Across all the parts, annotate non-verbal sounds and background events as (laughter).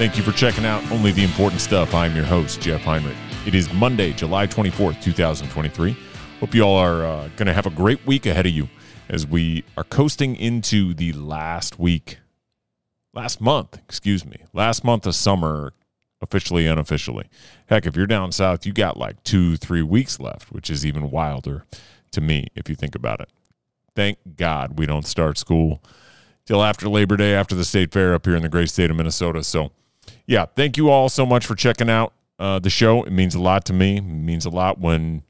Thank you for checking out Only the Important Stuff. I'm your host, Jeff Heinrich. It is Monday, July 24th, 2023. Hope you all are uh, going to have a great week ahead of you as we are coasting into the last week, last month, excuse me, last month of summer, officially, unofficially. Heck, if you're down south, you got like two, three weeks left, which is even wilder to me if you think about it. Thank God we don't start school till after Labor Day, after the state fair up here in the great state of Minnesota. So, yeah, thank you all so much for checking out uh, the show. It means a lot to me. It means a lot when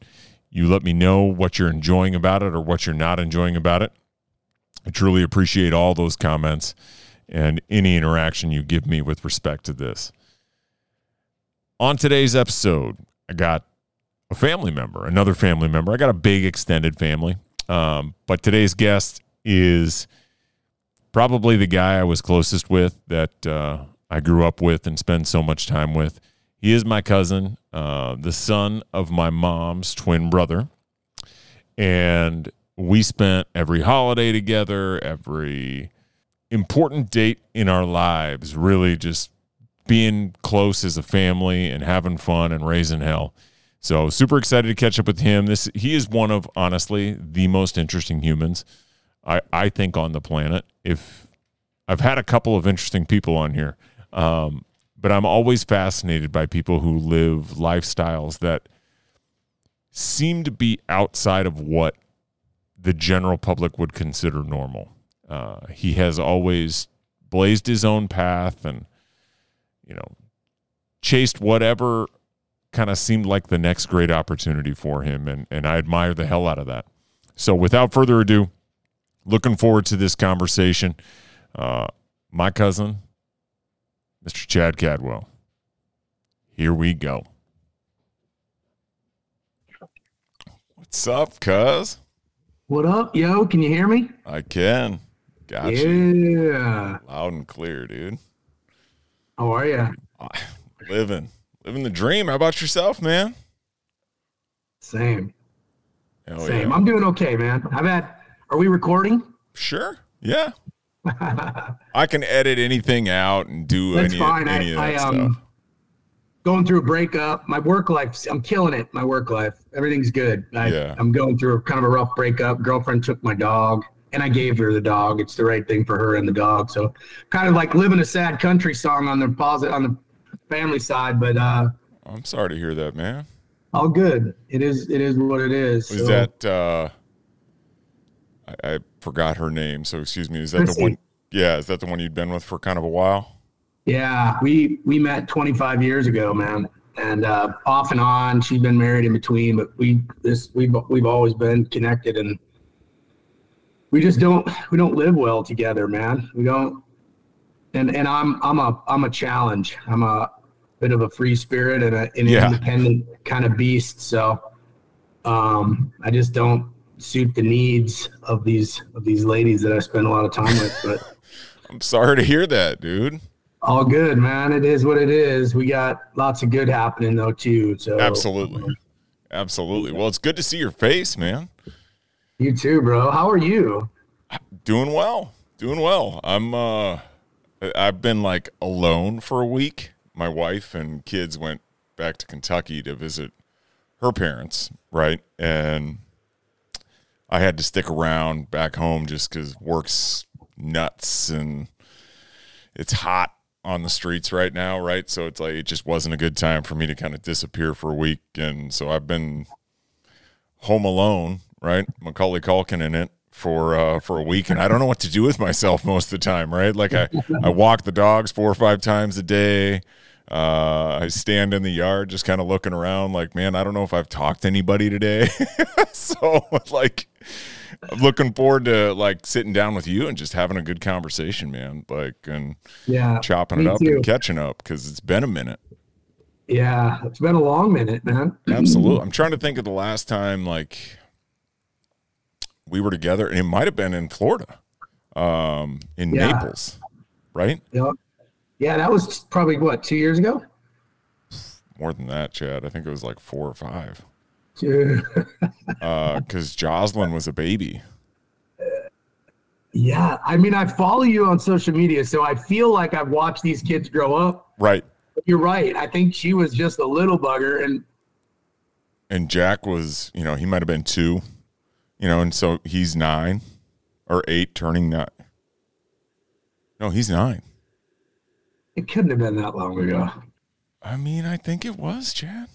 you let me know what you're enjoying about it or what you're not enjoying about it. I truly appreciate all those comments and any interaction you give me with respect to this. On today's episode, I got a family member, another family member. I got a big extended family. Um, but today's guest is probably the guy I was closest with that uh, I grew up with and spend so much time with. He is my cousin, uh, the son of my mom's twin brother. And we spent every holiday together, every important date in our lives, really just being close as a family and having fun and raising hell. So super excited to catch up with him. This he is one of honestly the most interesting humans I I think on the planet. If I've had a couple of interesting people on here, um, but I'm always fascinated by people who live lifestyles that seem to be outside of what the general public would consider normal. Uh, he has always blazed his own path and you know chased whatever kind of seemed like the next great opportunity for him and and I admire the hell out of that. So without further ado, looking forward to this conversation. Uh, my cousin, Mr. Chad Cadwell. Here we go. What's up, cuz? What up, yo? Can you hear me? I can. Got yeah. Loud and clear, dude. How are you? (sighs) Living. Living the dream. How about yourself, man? Same. Hell Same. yeah. I'm doing okay, man. I've had. Are we recording? Sure. Yeah. I can edit anything out and do That's any, fine. any I, I um going through a breakup. My work life. I'm killing it. My work life. Everything's good. I, Yeah. I'm going through kind of a rough breakup. Girlfriend took my dog, and I gave her the dog. It's the right thing for her and the dog. So, kind of like living a sad country song on the posit on the family side, but uh, I'm sorry to hear that, man. all good. It is. It is what it is. Was So- that uh I, I forgot her name, so excuse me. Is that the one yeah, is that the one you'd been with for kind of a while? Yeah, we we met 25 years ago, man, and uh, off and on. She's been married in between, but we this we've we've always been connected, and we just don't we don't live well together, man. We don't. And and I'm I'm a I'm a challenge. I'm a bit of a free spirit and a, an Yeah. independent kind of beast. So, um, I just don't suit the needs of these of these ladies that I spend a lot of time with, but. (laughs) I'm sorry to hear that, dude. All good, man. It is what it is. We got lots of good happening though too. So Absolutely. Absolutely. Well, it's good to see your face, man. You too, bro. How are you? Doing well. Doing well. I'm uh I've been like alone for a week. My wife and kids went back to Kentucky to visit her parents, right? And I had to stick around back home just cuz work's nuts and it's hot on the streets right now, right? So it's like it just wasn't a good time for me to kind of disappear for a week and so I've been home alone, right? Macaulay Culkin in it for uh, for a week, and I don't know what to do with myself most of the time, right? Like I I walk the dogs four or five times a day. Uh, I stand in the yard just kind of looking around, like, man, I don't know if I've talked to anybody today. (laughs) so like, I'm looking forward to like sitting down with you and just having a good conversation, man. Like and Yeah. chopping it up too. and catching up because it's been a minute. Yeah. It's been a long minute, man. Absolutely. I'm trying to think of the last time like we were together, and it might have been in Florida, um, in Yeah. Naples, right? Yep. Yeah, that was probably what, two years ago? More than that, Chad. I think it was like four or five. Because uh, Jocelyn was a baby. Yeah, I mean, I follow you on social media, so I feel like I've watched these kids grow up. Right. You're right. I think she was just a little bugger, and and Jack was, you know, he might have been two, you know, and so he's nine or eight, turning nine. No, he's nine. It couldn't have been that long ago. I mean, I think it was, Chad.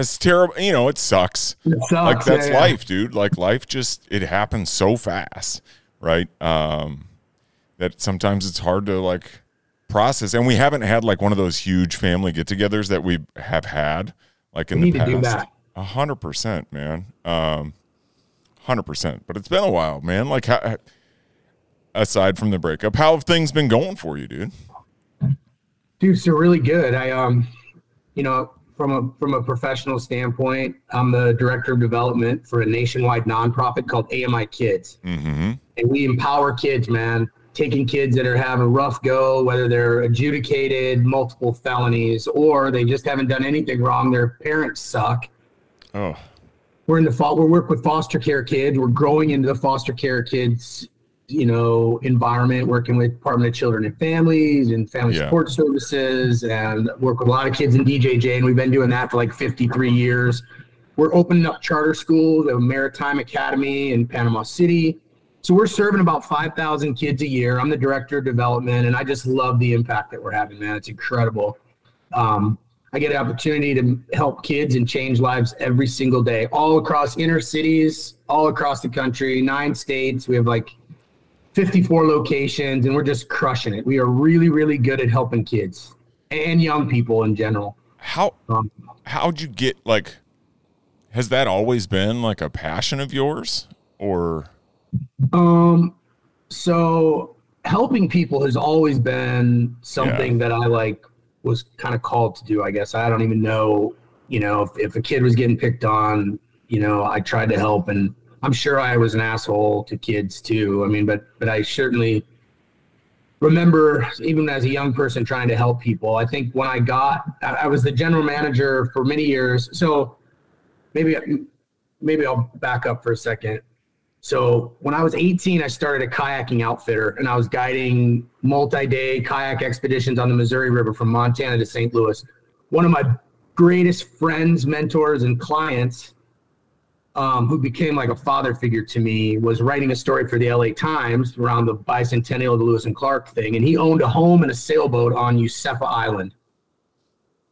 It's terrible. You know, it sucks. It sucks. Like that's yeah, yeah. life, dude. Like life just it happens so fast, right? Um that sometimes it's hard to like process. And we haven't had like one of those huge family get-togethers that we have had like in We the past. A hundred percent, man. Um, hundred percent. But it's been a while, man. Like, how, aside from the breakup, how have things been going for you, dude? Dude, so really good. I um, you know, from a from a professional standpoint, I'm the director of development for a nationwide nonprofit called AMI Kids, Mm-hmm. and we empower kids, man. Taking kids that are having a rough go, whether they're adjudicated multiple felonies or they just haven't done anything wrong, their parents suck. Oh, we're in the fall we work with foster care kids we're growing into the foster care kids you know environment working with department of children and families and family Yeah. support services and work with a lot of kids in djj and we've been doing that for like 53 years. We're opening up charter schools a maritime academy in panama city. So we're serving about 5000 kids a year. I'm the director of development and i just love the impact that we're having man. It's incredible. Um, I get an opportunity to help kids and change lives every single day, all across inner cities, all across the country, nine states. We have like 54 locations, and we're just crushing it. We are really, really good at helping kids and young people in general. how Um, how'd you get like? Has that always been like a passion of yours, or Um, so helping people has always been something that I like was kind of called to do. I guess I don't even know, you know, if, if a kid was getting picked on, you know, I tried to help, and I'm sure I was an asshole to kids too. I mean, but but I certainly remember even as a young person trying to help people. I think when I got, I, was the general manager for many years. So maybe maybe I'll back up for a second. So when I was 18, I started a kayaking outfitter and I was guiding multi-day kayak expeditions on the Missouri River from Montana to St. Louis. One of my greatest friends, mentors, and clients, um, who became like a father figure to me, was writing a story for the LA Times around the bicentennial of the Lewis and Clark thing, and he owned a home and a sailboat on Useppa Island.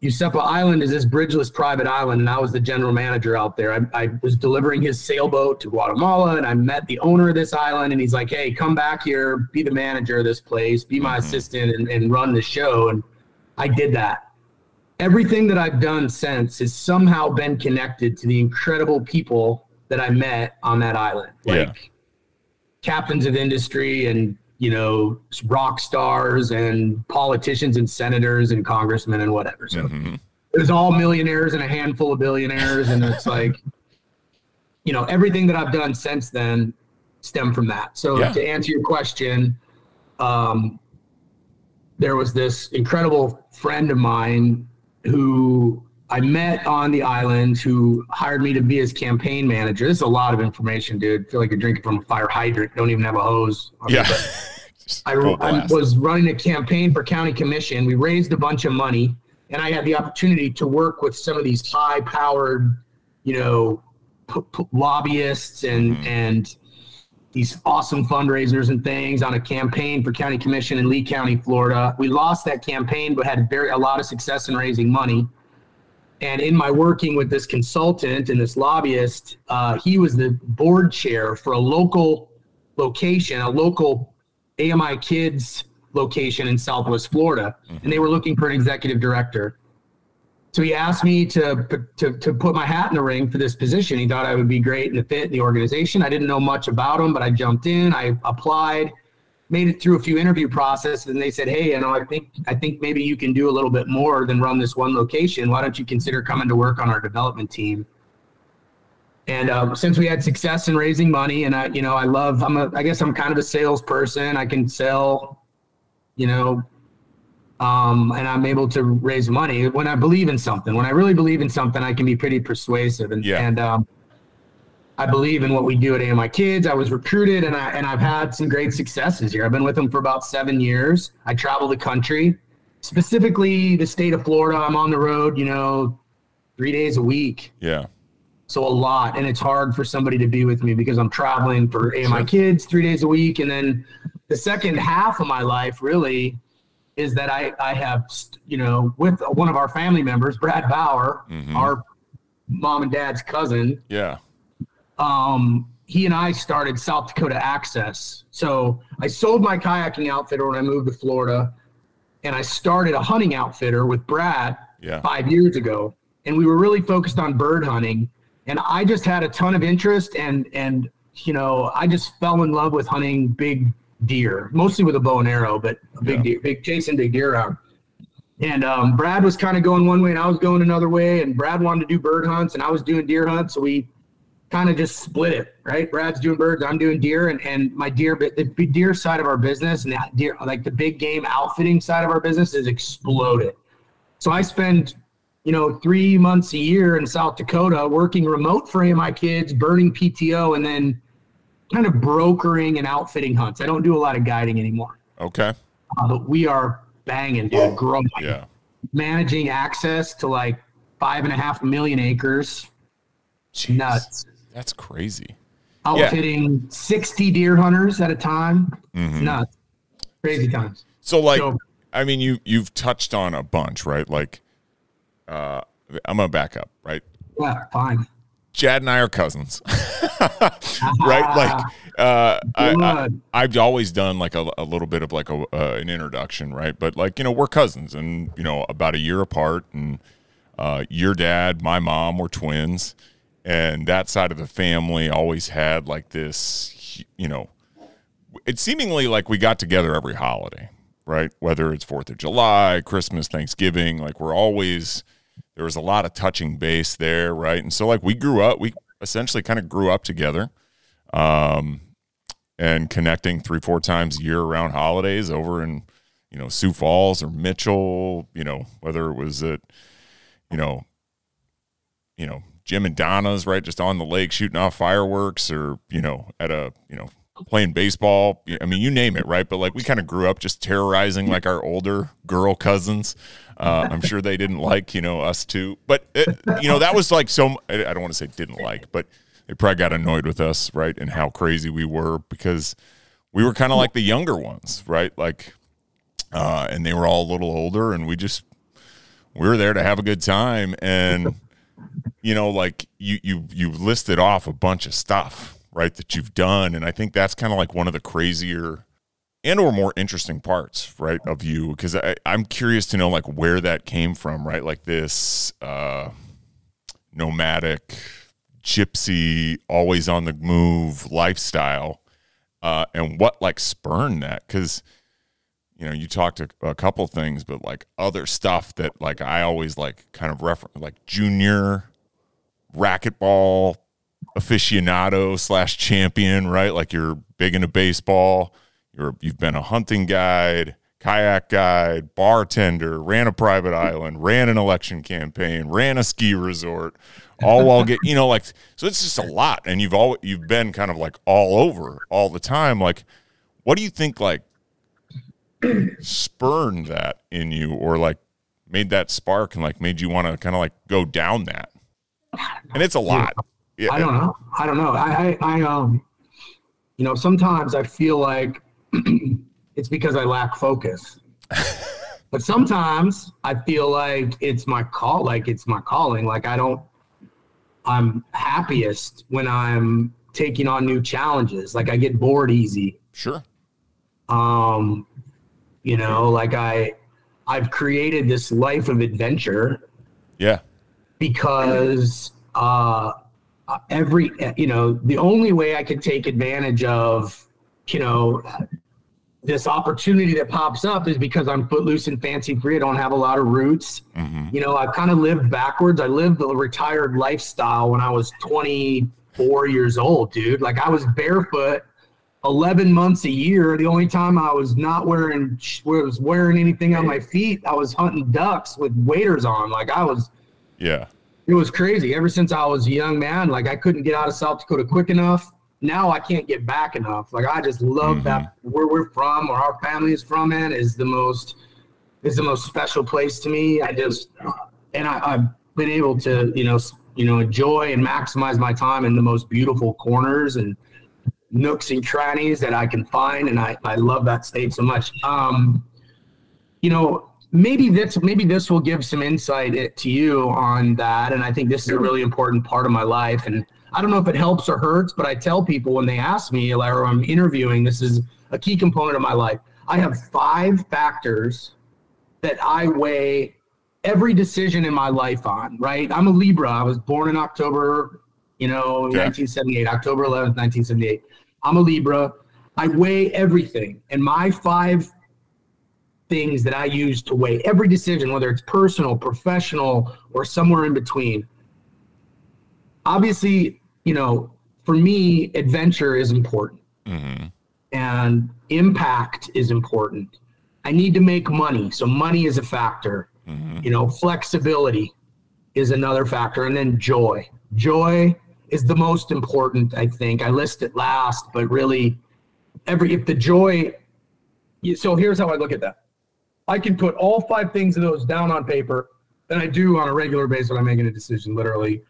Useppa Island is this bridgeless private island, and I was the general manager out there. I, I was delivering his sailboat to Guatemala, and I met the owner of this island, and he's like, "Hey, come back here, be the manager of this place, be my assistant, and, and run the show." And I did that. Everything that I've done since has somehow been connected to the incredible people that I met on that island, like Yeah. captains of industry and you know rock stars and politicians and senators and congressmen and whatever. So Mhm. it was all millionaires and a handful of billionaires and it's like you know everything that i've done since then stemmed from that so Yeah. to answer your question um, there was this incredible friend of mine who i met on the island who hired me to be his campaign manager this is a lot of information dude I feel like you're drinking from a fire hydrant don't even have a hose yeah. (laughs) I, I was running a campaign for county commission. We raised a bunch of money, and I had the opportunity to work with some of these high-powered, you know, p- p- lobbyists and Mhm. and these awesome fundraisers and things on a campaign for county commission in Lee County, Florida. We lost that campaign, but had very a lot of success in raising money. And in my working with this consultant and this lobbyist, uh, he was the board chair for a local location, a local AMI Kids location in Southwest Florida, and they were looking for an executive director. So he asked me to, to to put my hat in the ring for this position. He thought I would be great in the fit in the organization. I didn't know much about him, but I jumped in. I applied, made it through a few interview processes, and they said, "Hey, you know, I think I think maybe you can do a little bit more than run this one location. Why don't you consider coming to work on our development team?" And uh, since we had success in raising money, and I, you know, I love, I'm a, I guess I'm kind of a salesperson. I can sell, you know, um, and I'm able to raise money when I believe in something. When I really believe in something, I can be pretty persuasive. And Yeah. and um, I believe in what we do at AMI Kids. I was recruited and I and I've had some great successes here. I've been with them for about seven years. I travel the country, specifically the state of Florida. I'm on the road, you know, three days a week. Yeah. So a lot. And it's hard for somebody to be with me because I'm traveling for AMI sure. Kids three days a week. And then the second half of my life really is that I, I have, you know, with one of our family members, Brad Bauer, mm-hmm. our mom and dad's cousin. Yeah um, he and I started South Dakota Access. So I sold my kayaking outfitter when I moved to Florida, and I started a hunting outfitter with Brad yeah. five years ago. And we were really focused on bird hunting. And I just had a ton of interest, and and you know I just fell in love with hunting big deer, mostly with a bow and arrow, but a big yeah. deer, big chasing big deer out. And um, Brad was kind of going one way, and I was going another way. And Brad wanted to do bird hunts, and I was doing deer hunts. So we kind of just split it, right? Brad's doing birds, I'm doing deer, and and my deer, bit the deer side of our business and that deer, like the big game outfitting side of our business, has exploded. So I spend, you know, three months a year in South Dakota working remote for AMI Kids, burning PTO, and then kind of brokering and outfitting hunts. I don't do a lot of guiding anymore. Okay. Uh, but we are banging, dude, growing. Yeah. Managing access to like five and a half million acres. Jeez. Nuts. That's crazy. Outfitting yeah. 60 deer hunters at a time. Mm-hmm. Nuts. Crazy times. So like so, I mean you you've touched on a bunch, right? Like uh I'm gonna back up, right? Yeah, fine. Chad and I are cousins, (laughs) (laughs) right? Like, uh, I, I, have always done like a, a, little bit of like a, uh, an introduction, right? But like, you know, we're cousins and, you know, about a year apart. And uh, your dad, my mom were twins and that side of the family always had like this you know it seemingly like we got together every holiday right whether it's fourth of july christmas thanksgiving like we're always there was a lot of touching base there right and so like we grew up we essentially kind of grew up together um and connecting three four times a year around holidays over in you know sioux falls or mitchell you know whether it was at you know you know Jim and Donna's, right, just on the lake shooting off fireworks or, you know, at a, you know, playing baseball. I mean, you name it, right? But like we kind of grew up just terrorizing like our older girl cousins. Uh, I'm sure they didn't like, you know, us too. But, it, you know, that was like so, I don't want to say didn't like, but they probably got annoyed with us, right? And how crazy we were because we were kind of like the younger ones, right? Like, uh, and they were all a little older and we just, we were there to have a good time. And, you know, like you you you listed off a bunch of stuff, right, that you've done, and I think that's kind of like one of the crazier and or more interesting parts, right, of you because I'm curious to know like where that came from, right, like this uh, nomadic, gypsy, always on the move lifestyle, uh, and what like spurned that because you know, you talked a, a couple things, but like other stuff that like I always like kind of reference, like junior racquetball aficionado slash champion, right? Like you're big into baseball. You're you've been a hunting guide, kayak guide, bartender, ran a private (laughs) island, ran an election campaign, ran a ski resort, all while get you know like so it's just a lot, and you've all you've been kind of like all over all the time. Like, what do you think like spurned that in you or like made that spark and like made you want to kind of like go down that? And it's a lot. Yeah. I don't know. I don't know. I, I, I um, you know, sometimes I feel like it's because I lack focus. (laughs) but sometimes I feel like it's my call, like it's my calling. Like I don't, I'm happiest when I'm taking on new challenges. Like I get bored easy. Sure. Um, you know like i i've created this life of adventure yeah because uh every you know the only way i could take advantage of you know this opportunity that pops up is because i'm footloose and fancy free i don't have a lot of roots mm-hmm. you know i've kind of lived backwards i lived the retired lifestyle when i was 24 years old dude like i was barefoot 11 months a year. The only time I was not wearing was wearing anything on my feet, I was hunting ducks with waders on. Like I was, yeah, it was crazy. Ever since I was a young man, like I couldn't get out of South Dakota quick enough. Now I can't get back enough. Like I just love Mhm. that where we're from, where our family is from, man, is the most is the most special place to me. I just and I, I've been able to, you know, you know, enjoy and maximize my time in the most beautiful corners and nooks and crannies that I can find, and I, I love that state so much. Um, you know, maybe this maybe this will give some insight to you on that, and I think this is a really important part of my life. And I don't know if it helps or hurts, but I tell people when they ask me or I'm interviewing, this is a key component of my life. I have five factors that I weigh every decision in my life on, right? I'm a Libra. I was born in October, you know, Okay. 1978, October 11th, 1978. I'm a Libra. I weigh everything. And my five things that I use to weigh every decision, whether it's personal, professional, or somewhere in between. Obviously, you know, for me, adventure is important hmm and impact is important. I need to make money. So money is a factor. hmm You know, flexibility is another factor. And then joy. Joy is the most important, I think. I list it last, but really every if the joy so here's how I look at that. I can put all five things of those down on paper, and I do on a regular basis when I'm making a decision, literally.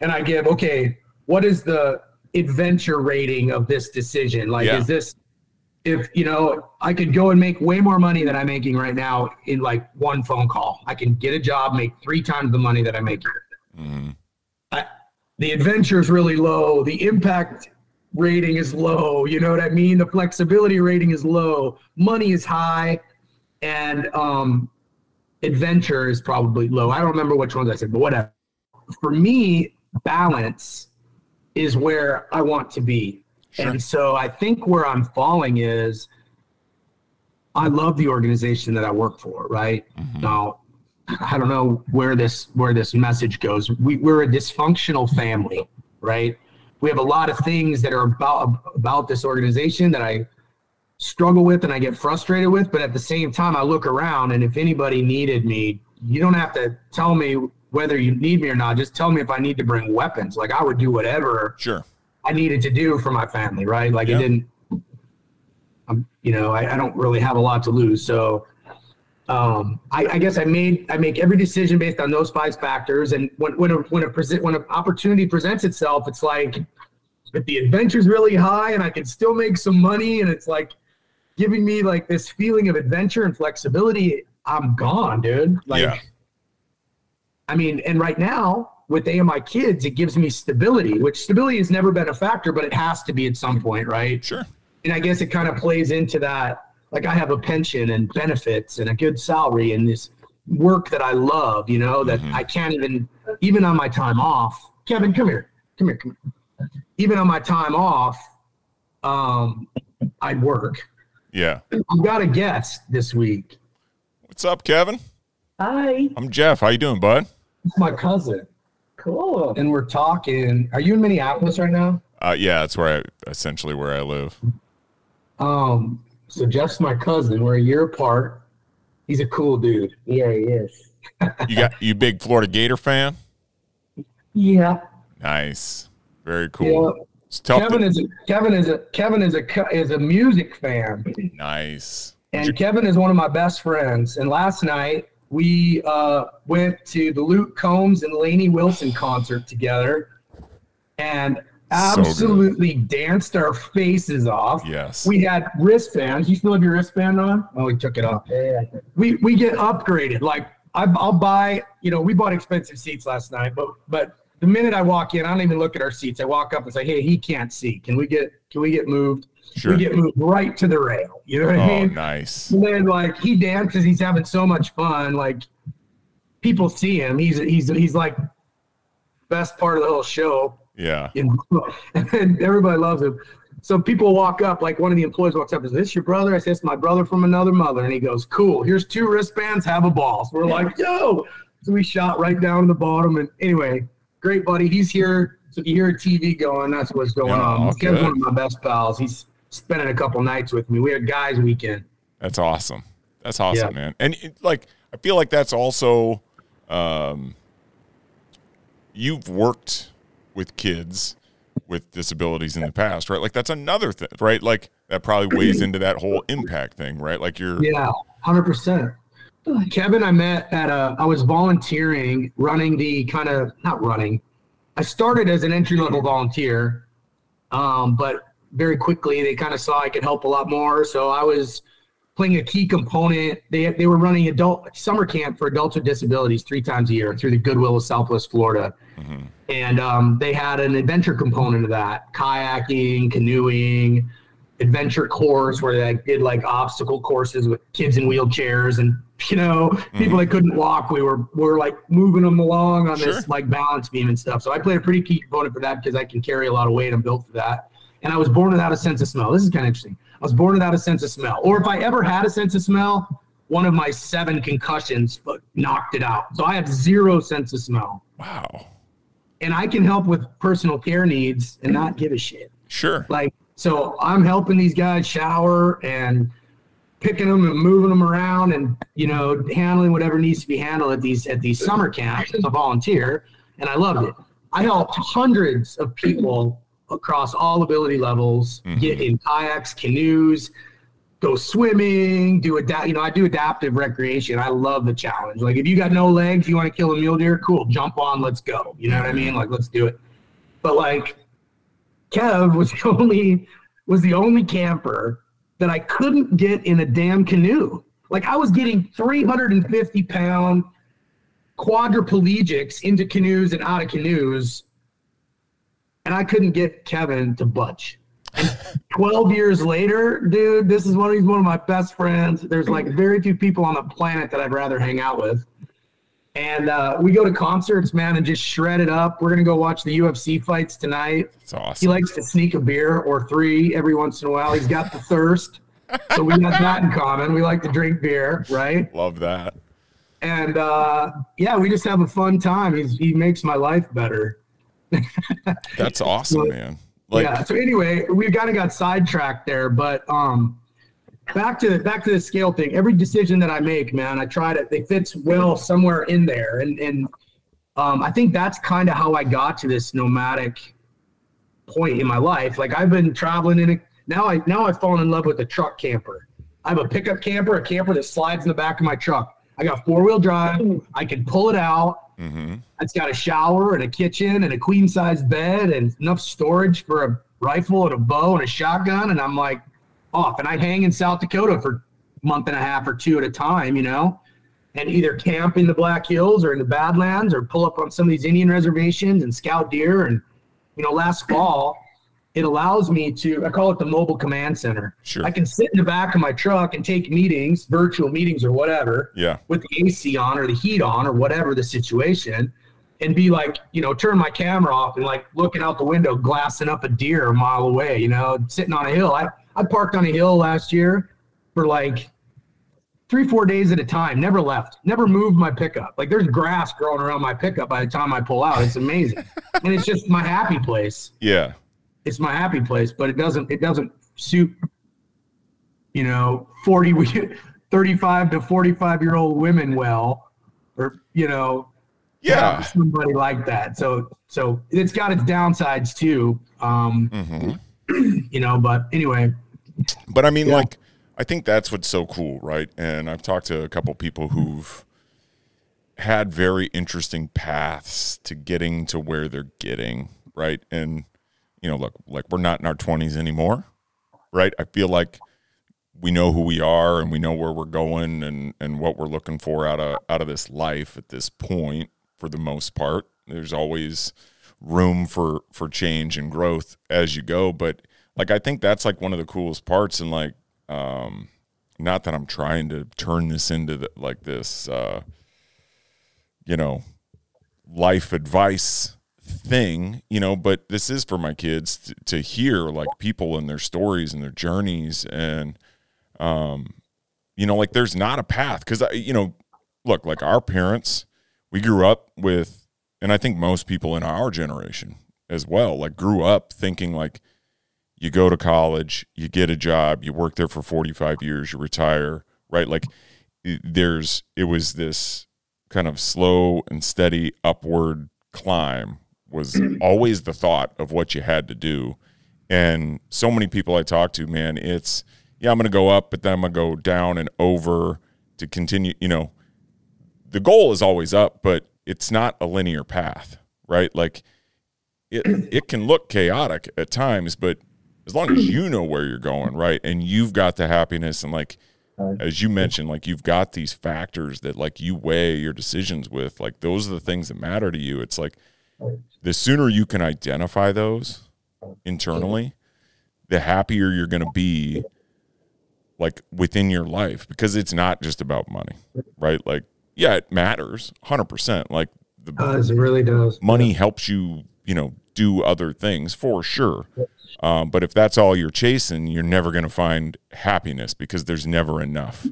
And I give, okay, what is the adventure rating of this decision? Like, Yeah. is this if you know I could go and make way more money than I'm making right now in like one phone call. I can get a job, make three times the money that I make here. hmm The adventure is really low. The impact rating is low. You know what I mean? The flexibility rating is low. Money is high, and um, adventure is probably low. I don't remember which ones I said, but whatever. For me, balance is where I want to be. Sure. And so I think where I'm falling is I love the organization that I work for, right? Mhm. Now, I don't know where this where this message goes. We, we're a dysfunctional family, right? We have a lot of things that are about about this organization that I struggle with and I get frustrated with, but at the same time I look around and if anybody needed me, you don't have to tell me whether you need me or not. Just tell me if I need to bring weapons. Like I would do whatever Sure. I needed to do for my family, right? Like Yeah. it didn't, I'm, you know, I, I don't really have a lot to lose. So um, I, I guess I made, I make every decision based on those five factors. And when, when, a, when a present, when an opportunity presents itself, it's like, if the adventure's really high and I can still make some money and it's like giving me like this feeling of adventure and flexibility, I'm gone, dude. Like, Yeah. I mean, and right now with AMI kids, it gives me stability, which stability has never been a factor, but it has to be at some point, right? Sure. And I guess it kind of plays into that. Like I have a pension and benefits and a good salary and this work that I love, you know, that Mhm. I can't even, even on my time off. Kevin, come here, come here, come here. Even on my time off, um, I work. Yeah. I've got a guest this week. What's up, Kevin? Hi. I'm Jeff. How you doing, bud? It's my cousin, Cool. and we're talking. Are you in Minneapolis right now? Uh, yeah, that's where I essentially where I live. Um, so Jeff's my cousin. We're a year apart. He's a cool dude. Yeah, he is. You got you big Florida Gator fan? Yeah. Nice. Very cool. It's tough. Kevin to- is a, Kevin is a Kevin is a is a music fan, nice. and Kevin is one of my best friends. And last night we uh, went to the Luke Combs and Lainey Wilson concert together, and So absolutely danced our faces off. Yes. We had wristbands. You still have your wristband on? Oh, we took it off. Yeah. we we get upgraded. Like I, I'll buy, you know, we bought expensive seats last night, but but the minute I walk in, I don't even look at our seats. I walk up and say, "Hey, he can't see. Can we get can we get moved? Sure. We get moved right to the rail." You know what I Oh, mean? nice. And then like he dances, he's having so much fun. Like people see him. He's he's he's like best part of the whole show. Yeah. You know? (laughs) and everybody loves him. So people walk up, like one of the employees walks up, is this your brother? I said, it's my brother from another mother. And he goes, cool, here's two wristbands, have a ball. So we're like, yo. So we shot right down to the bottom. And anyway, great buddy. He's here. So if you hear a TV going, that's what's going Yeah, on. all This guy's one of my best pals. He's spending a couple nights with me. We had guys weekend. That's awesome. That's awesome, Yeah. man. And it, like, I feel like that's also, um, you've worked with kids with disabilities in the past, right? Like that's another thing, right? Like that probably weighs into that whole impact thing, right? Like you're Yeah, hundred percent. Kevin, I met at a. I was volunteering, running the kind of not running. I started as an entry level volunteer, um, but very quickly they kind of saw I could help a lot more. So I was playing a key component. They they were running adult summer camp for adults with disabilities three times a year through the Goodwill of Southwest Florida, and um, they had an adventure component of that: kayaking, canoeing, adventure course where they did like obstacle courses with kids in wheelchairs and you know people that couldn't walk. We were we were like moving them along on Sure. this like balance beam and stuff. So I played a pretty key component for that because I can carry a lot of weight. I'm built for that. And I was born without a sense of smell. This is kind of interesting. I was born without a sense of smell. Or if I ever had a sense of smell, one of my seven concussions knocked it out. So I have zero sense of smell. wow. And I can help with personal care needs and not give a shit. Sure. Like, so I'm helping these guys shower and picking them and moving them around and, you know, handling whatever needs to be handled at these, at these summer camps as a volunteer. And I loved it. I helped hundreds of people across all ability levels mm-hmm. get in kayaks, canoes, go swimming, do adapt. You know, I do adaptive recreation. I love the challenge. Like, if you got no legs, you want to kill a mule deer, cool, jump on, let's go. You know what I mean? Like, let's do it. But like, Kev was the (laughs) only was the only camper that I couldn't get in a damn canoe. Like, I was getting 350 pound quadriplegics into canoes and out of canoes, and I couldn't get Kevin to budge. And 12 years later, dude, this is one of he's one of my best friends. There's like very few people on the planet that I'd rather hang out with. And uh, we go to concerts, man, and just shred it up. We're gonna go watch the UFC fights tonight. It's awesome. He likes to sneak a beer or three every once in a while. He's got the thirst. So we got that in common. We like to drink beer, right? Love that. And uh, yeah, we just have a fun time. He's, he makes my life better. That's awesome, man. Like yeah. So anyway, we kind of got sidetracked there, but um, back to back to the scale thing. Every decision that I make, man, I try to it fits well somewhere in there, and and um, I think that's kind of how I got to this nomadic point in my life. Like I've been traveling in it now. I now I've fallen in love with a truck camper. I have a pickup camper, a camper that slides in the back of my truck. I got four wheel drive. I can pull it out. mhm. It's got a shower and a kitchen and a queen size bed and enough storage for a rifle and a bow and a shotgun. And I'm like off. And I hang in South Dakota for a month and a half or two at a time, you know, and either camp in the Black Hills or in the Badlands or pull up on some of these Indian reservations and scout deer. And, you know, last fall, it allows me to, I call it the mobile command center. Sure. I can sit in the back of my truck and take meetings, virtual meetings or whatever Yeah. with the AC on or the heat on or whatever the situation and be like, you know, turn my camera off and like looking out the window, glassing up a deer a mile away, you know, sitting on a hill. I, I parked on a hill last year for like three, four days at a time, never left, never moved my pickup. Like there's grass growing around my pickup by the time I pull out. It's amazing. (laughs) and it's just my happy place Yeah. it's my happy place, but it doesn't it doesn't suit you know 40 (laughs) 35 to 45 year old women well or you know Yeah. somebody like that. So so it's got its downsides too. Um hmm (clears throat) you know, but anyway, But I mean, Yeah. like, I think that's what's so cool, right? And I've talked to a couple people who've had very interesting paths to getting to where they're getting, right? And, you know, look, like we're not in our 20s anymore, right? I feel like we know who we are and we know where we're going and, and what we're looking for out of out of this life at this point for the most part. There's always room for for change and growth as you go, but like I think that's like one of the coolest parts and like um not that I'm trying to turn this into the, like this uh you know life advice thing, you know, but this is for my kids to, to hear like people and their stories and their journeys and um you know like there's not a path cuz you know look like our parents we grew up with and I think most people in our generation as well like grew up thinking like you go to college, you get a job, you work there for 45 years, you retire, right? Like there's it was this kind of slow and steady upward climb was (clears throat) always the thought of what you had to do. And so many people I talk to, man, it's yeah, I'm going to go up, but then I'm going to go down and over to continue. You know, the goal is always up, but it's not a linear path, right? Like it, it can look chaotic at times, but as long as you know where you're going, right, and you've got the happiness and like as you mentioned, like you've got these factors that like you weigh your decisions with, like those are the things that matter to you. It's like the sooner you can identify those internally, the happier you're going to be like within your life because it's not just about money, right? Like, yeah, it matters 100%. Like, the Does it really does? money helps you, you know, do other things for sure. Um, but if that's all you're chasing, you're never going to find happiness because there's never enough.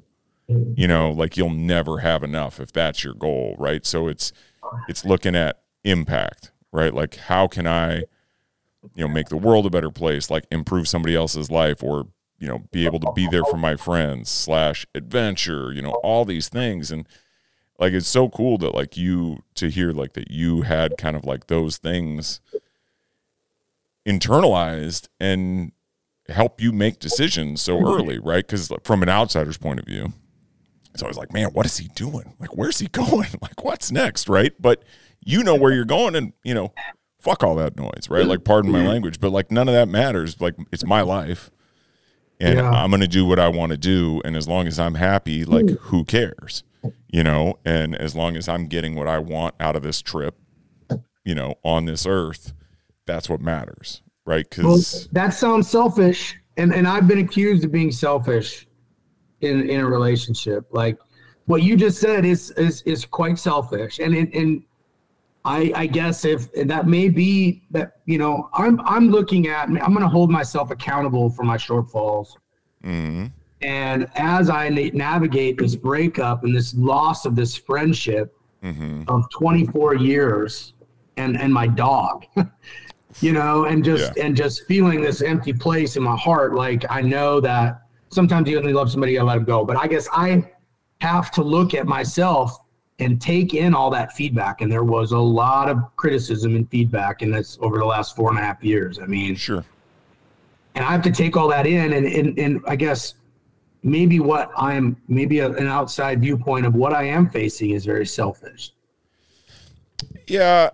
You know, like you'll never have enough if that's your goal, right? So it's it's looking at impact, right? Like how can I, you know, make the world a better place, like improve somebody else's life, or you know, be able to be there for my friends slash adventure, you know, all these things and like it's so cool that like you to hear like that you had kind of like those things internalized and help you make decisions so mm-hmm. early right? Because from an outsider's point of view it's always like man what is he doing? Like where's he (laughs) going? Like what's next? Right? But you know where you're going and you know fuck all that noise right? Like pardon my mm-hmm. language but like none of that matters. Like it's my life and Yeah. i'm going to do what i want to do and as long as i'm happy like mm. who cares you know and as long as i'm getting what i want out of this trip you know on this earth that's what matters right Well, because that sounds selfish, and and I've been accused of being selfish in in a relationship. Like what you just said is is is quite selfish, and it, and I I guess if that may be that you know I'm I'm looking at I'm going to hold myself accountable for my shortfalls. mm, And as I navigate this breakup and this loss of this friendship hmm of 24 years and and my dog (laughs) you know and just and just feeling this empty place in my heart like i know that sometimes you only love somebody you let them go. But i guess i have to look at myself and take in all that feedback. And there was a lot of criticism and feedback in this over the last four and a half years i mean sure. And I have to take all that in and and, and I guess maybe what I'm maybe a, an outside viewpoint of what I am facing is very selfish. yeah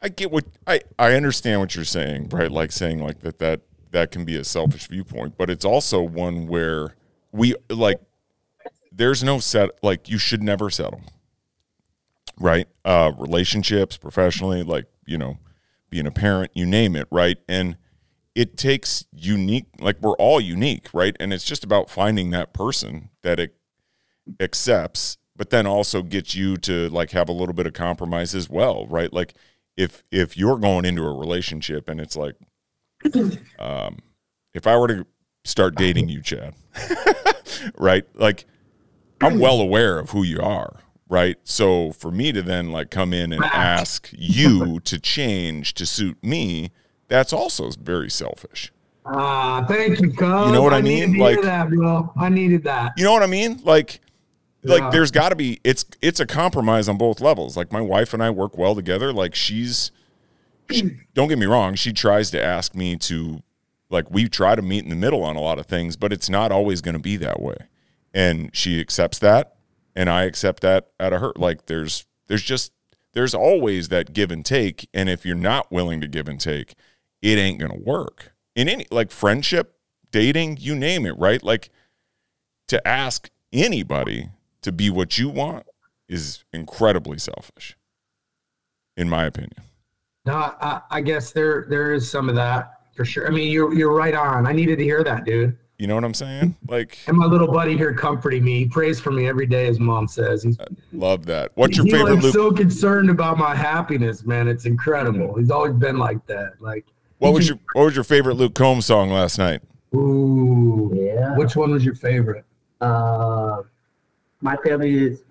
i get what i i understand what you're saying right? Like saying like that that that can be a selfish viewpoint but it's also one where we like there's no set like you should never settle right? Uh relationships professionally like you know being a parent you name it right? And it takes unique like we're all unique right? And it's just about finding that person that it accepts but then also gets you to like have a little bit of compromise as well right? Like if if you're going into a relationship and it's like (clears throat) um if i were to start dating you chad (laughs) right? Like i'm well aware of who you are right? So for me to then like come in and ask you to change to suit me that's also very selfish Ah, thank you, Cub. You know what I needed mean? Like- that, bro. I needed that. you know what i mean like Yeah. like there's got to be it's it's a compromise on both levels like my wife and i work well together like she's she, don't get me wrong she tries to ask me to like we try to meet in the middle on a lot of things but it's not always going to be that way and she accepts that and i accept that out of her like there's there's just there's always that give and take and if you're not willing to give and take it ain't going to work in any like friendship dating you name it right like to ask anybody to be what you want is incredibly selfish in my opinion No, I, I guess there there is some of that for sure. I mean, you're you're right on. I needed to hear that, dude. you know what i'm saying like And my little buddy here comforting me. He prays for me every day, as mom says. He's love that what's your he's favorite like loop so concerned about my happiness, man. It's incredible. He's always been like that. Like, what was your what was your favorite luke combs song last night ooh, Yeah. which one was your favorite? Uh, my family is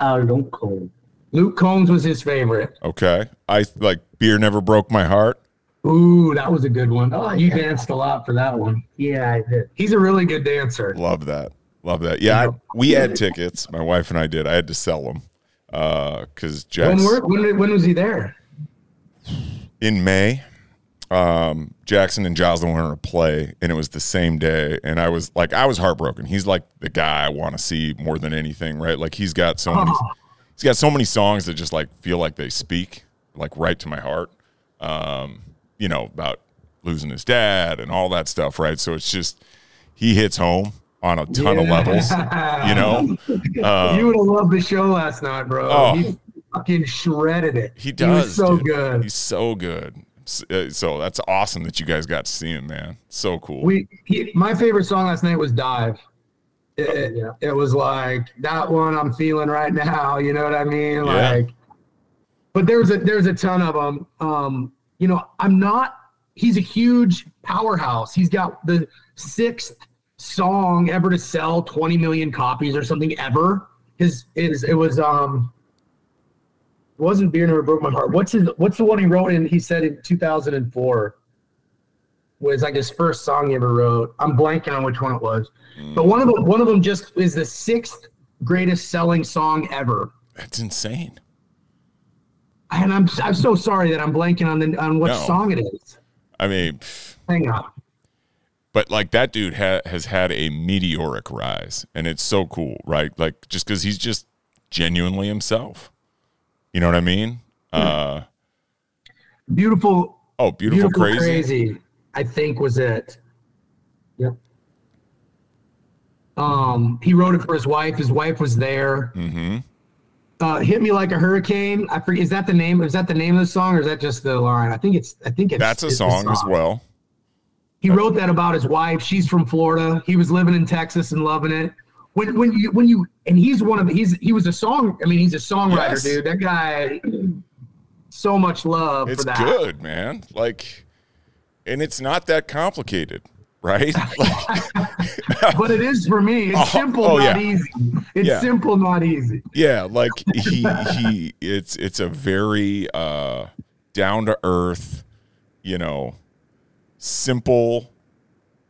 uh, Luke Combs. Luke Combs was his favorite. okay i like beer never broke my heart Ooh, that was a good one. Oh, you yeah. danced a lot for that one. Yeah, I did. He's a really good dancer. love that love that yeah I, we had tickets my wife and i did i had to sell them because When, Jack's were, when, when was he there? in May. Um, Jackson and Jocelyn were to play, and it was the same day. And I was like, I was heartbroken. He's like the guy I want to see more than anything, right? Like he's got so many, (laughs) he's got so many songs that just like feel like they speak like right to my heart. Um, you know about losing his dad and all that stuff, right? So it's just he hits home on a ton of levels, you know. Uh, (laughs) you would have loved the show last night, bro. Oh. He fucking shredded it. He was does. so dude. good. He's so good. Uh, So that's awesome that you guys got to see him, man. So cool. We he, my favorite song last night was Dive. It, it- it was like that one I'm feeling right now. You know what I mean? Yeah. Like, but there's a there's a ton of them. Um, you know, I'm not. He's a huge powerhouse. He's got the sixth song ever to sell 20 million copies or something ever. His is it was um. It wasn't beer never broke my heart. What's his? What's the one he wrote in? He said in 2004 was like his first song he ever wrote. I'm blanking on which one it was, but one of them, one of them just is the sixth greatest selling song ever. That's insane. And I'm I'm so sorry that I'm blanking on the on what No. song it is. I mean, Hang on. but like that dude ha- has had a meteoric rise, and it's so cool, right? Like just because he's just genuinely himself. You know what I mean? Uh, Beautiful, oh, beautiful, beautiful, crazy. crazy. I think was it. Yep. Um, he wrote it for his wife. His wife was there. Mm-hmm. Uh, hit me like a hurricane. I forget. Is that the name? Is that the name of the song, or is that just the line? I think it's. I think it's. That's a it's the song as well. He wrote that about his wife. She's from Florida. He was living in Texas and loving it. When when you when you and he's one of he's he was a song. I mean, he's a songwriter, Yes. dude. That guy. So much love It's for that. good, man. Like, and it's not that complicated, right? (laughs) (laughs) Like, (laughs) But it is for me. It's Oh, simple, oh, not yeah. easy. It's Yeah. simple, not easy. yeah, like he he. It's it's a very uh, down to earth, you know, simple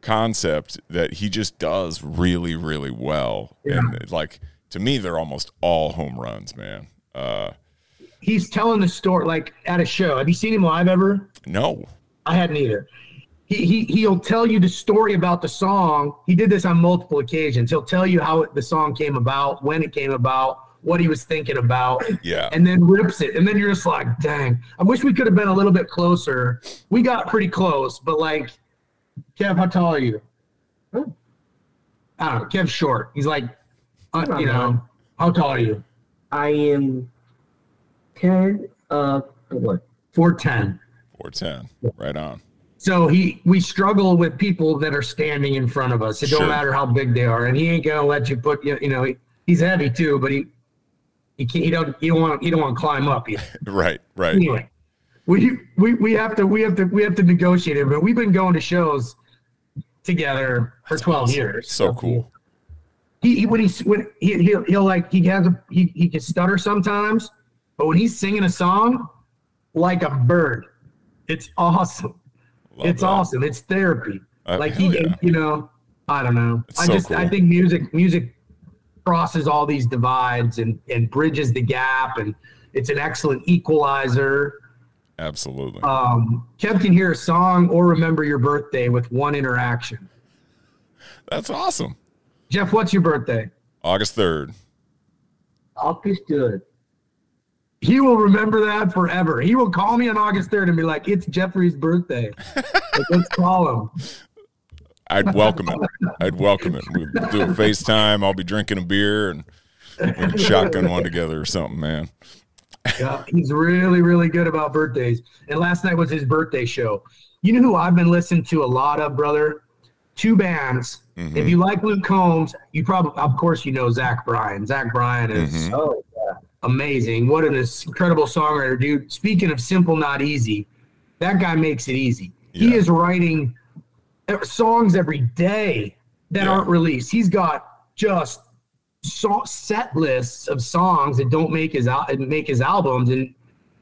concept that he just does really really well. And like to me, they're almost all home runs, man. Uh, He's telling the story like at a show. Have you seen him live ever? no, I hadn't either. He, he he'll tell you the story about the song. He did this on multiple occasions. He'll tell you how it, the song came about, when it came about, what he was thinking about, yeah, and then rips it. And then you're just like, dang, I wish we could have been a little bit closer. We got pretty close, but like, Kev, how tall are you? I don't know. Kev's short. He's like, uh, you know, how tall are you? I am ten. Uh, what? 4'10. four ten, right on. So he, we struggle with people that are standing in front of us. It Sure. don't matter how big they are, and he ain't gonna let you put you. You know, he, he's heavy too, but he, he can't. He don't. He don't want. He don't want to climb up you. (laughs) Right, right. Anyway, we we we have to we have to we have to negotiate it. But we've been going to shows together for twelve years. So cool. He, he when he's when he he'll, he'll like he has a he he can stutter sometimes, but when he's singing a song, like a bird, it's awesome. Love it's that. awesome. It's therapy. Uh, like he, yeah. you know, I don't know. It's I so just I think music music crosses all these divides and and bridges the gap, and it's an excellent equalizer. Absolutely. Um, Kev can hear a song or remember your birthday with one interaction. That's awesome. Jeff, what's your birthday? August 3rd. August third. He will remember that forever. He will call me on August 3rd and be like, it's Jeffrey's birthday. Like, let's call him. I'd welcome it. I'd welcome it. We'd do a FaceTime. I'll be drinking a beer and we can shotgun one together or something, man. Yeah, he's really, really good about birthdays. And last night was his birthday show. You know who I've been listening to a lot of, brother? Two bands. Mhm. If you like Luke Combs, you probably, of course, you know Zach Bryan. Zach Bryan is Mhm. Oh yeah. amazing. What an incredible songwriter, dude. Speaking of simple, not easy, that guy makes it easy. He is writing uh, songs every day that Yeah. aren't released. He's got just so- set lists of songs that don't make his al- make his albums, and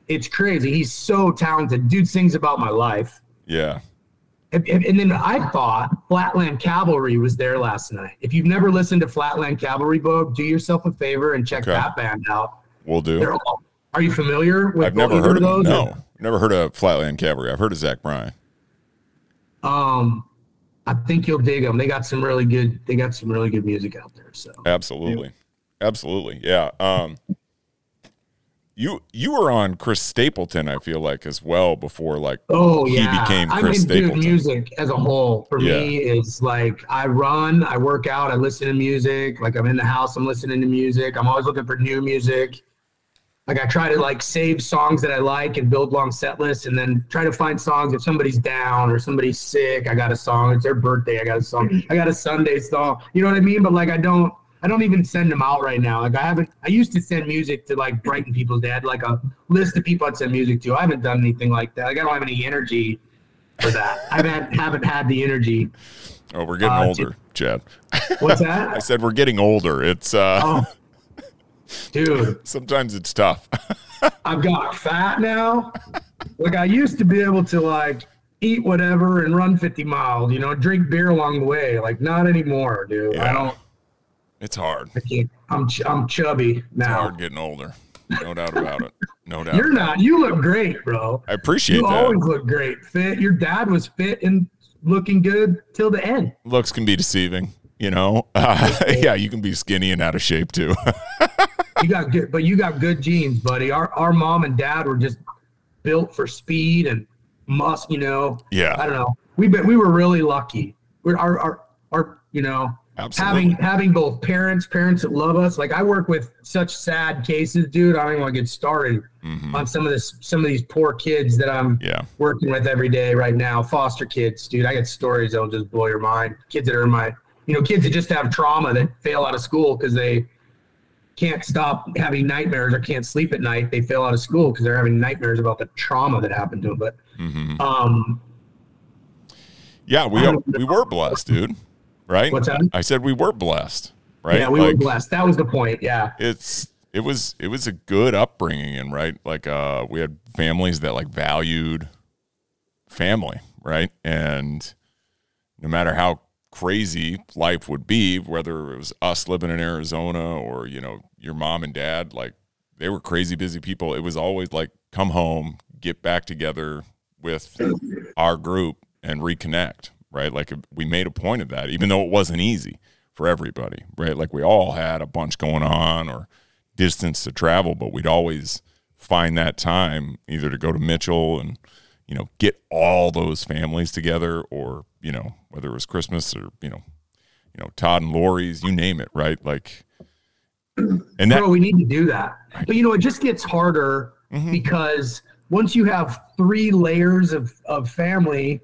it's crazy. He's so talented. Dude sings about my life. Yeah. And, then I thought Flatland Cavalry was there last night. If you've never listened to Flatland Cavalry, Bo, do yourself a favor and check Okay. that band out. We'll do. All, are you familiar with I've never heard of those? No, never heard of Flatland Cavalry. I've heard of Zach Bryan. Um, I think you'll dig them. They got some really good. They got some really good music out there. So Absolutely, absolutely, yeah. Um, you you were on Chris Stapleton, I feel like, as well before, like Oh He yeah, became I Chris mean, dude, Stapleton. music as a whole for me is like I run, I work out, I listen to music. Like I'm in the house, I'm listening to music. I'm always looking for new music. Like I try to like save songs that I like and build long set lists, and then try to find songs if somebody's down or somebody's sick. I got a song. It's their birthday. I got a song. I got a Sunday song. You know what I mean? But like I don't. I don't even send them out right now. Like I haven't. I used to send music to like brighten people's day. I had like a list of people I'd send music to. I haven't done anything like that. Like I don't have any energy for that. I haven't (laughs) haven't had the energy. oh, we're getting Uh, older, Chad. What's that? (laughs) I said we're getting older. It's uh, Oh, dude, (laughs) sometimes it's tough. (laughs) I've got fat now. Like I used to be able to like eat whatever and run 50 miles. You know, drink beer along the way. Like not anymore, dude. Yeah. I don't. it's hard. I can't. I'm ch- I'm chubby It's now. hard getting older. No doubt about it. No doubt. You're not. You look great, bro. I appreciate You that. always look great. Fit. Your dad was fit and looking good till the end. Looks can be deceiving. You know, (laughs) uh, yeah, you can be skinny and out of shape too. (laughs) You got good, but you got good genes, buddy. Our our mom and dad were just built for speed and must. You know. Yeah. I don't know. We been we were really lucky. We're our our our you know Absolutely. having having both parents parents that love us. Like I work with such sad cases, dude. I don't even want to get started Mhm. on some of this some of these poor kids that I'm Yeah. working with every day right now. Foster kids, dude. I get stories that'll just blow your mind. Kids that are in my, you know, kids that just have trauma that fail out of school because they can't stop having nightmares or can't sleep at night. They fail out of school because they're having nightmares about the trauma that happened to them. But hmm um, Yeah, we are, we were blessed, dude. Right? What's that? I said we were blessed. Right? yeah, we like, were blessed. That was the point. Yeah. it's it was it was a good upbringing and right like uh we had families that like valued family right and no matter how crazy life would be whether it was us living in arizona or you know your mom and dad like they were crazy busy people. It was always like come home get back together with our group and reconnect right? Like we made a point of that even though it wasn't easy for everybody right? Like we all had a bunch going on or distance to travel, but we'd always find that time either to go to Mitchell and you know get all those families together, or you know whether it was Christmas or you know you know Todd and Lori's, you name it, right? Like, (clears throat) and that Bro, we need to do that. But you know, it just gets harder Mhm. because once you have three layers of, of family,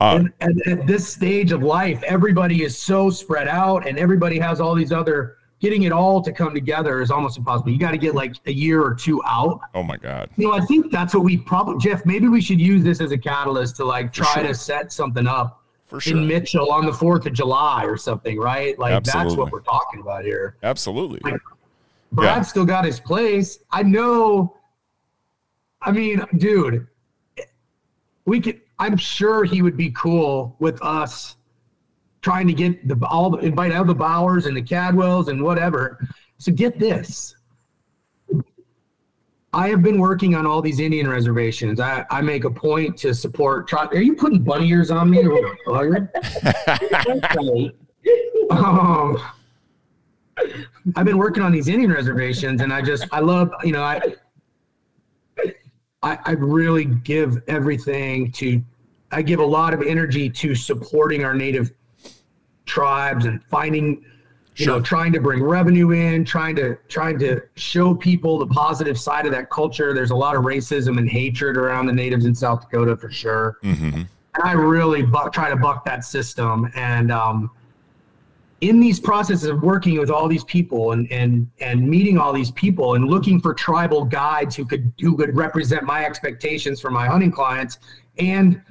uh, and, and at this stage of life, everybody is so spread out and everybody has all these other getting it all to come together is almost impossible. You got to get like a year or two out. oh my god, You know, I think that's what we probably Jeff, maybe we should use this as a catalyst to like try sure. to set something up for sure, in Mitchell on the 4th of July or something, right? Like that's what we're talking about here. absolutely, Brad's Yeah. still got his place. I know. I mean, dude, we could. I'm sure he would be cool with us trying to get the all the invite all the Bowers and the Cadwells and whatever. So get this. I have been working on all these Indian reservations. I, I make a point to support. Are you putting bunny ears on me? (laughs) um, I've been working on these Indian reservations, and I just I love you know I I, I really give everything to I give a lot of energy to supporting our native tribes and finding you know trying to bring revenue in trying to trying to show people the positive side of that culture. There's a lot of racism and hatred around the natives in south dakota for sure. Hmm and I really buck, try to buck that system. And um, in these processes of working with all these people and and and meeting all these people and looking for tribal guides who could who could represent my expectations for my hunting clients and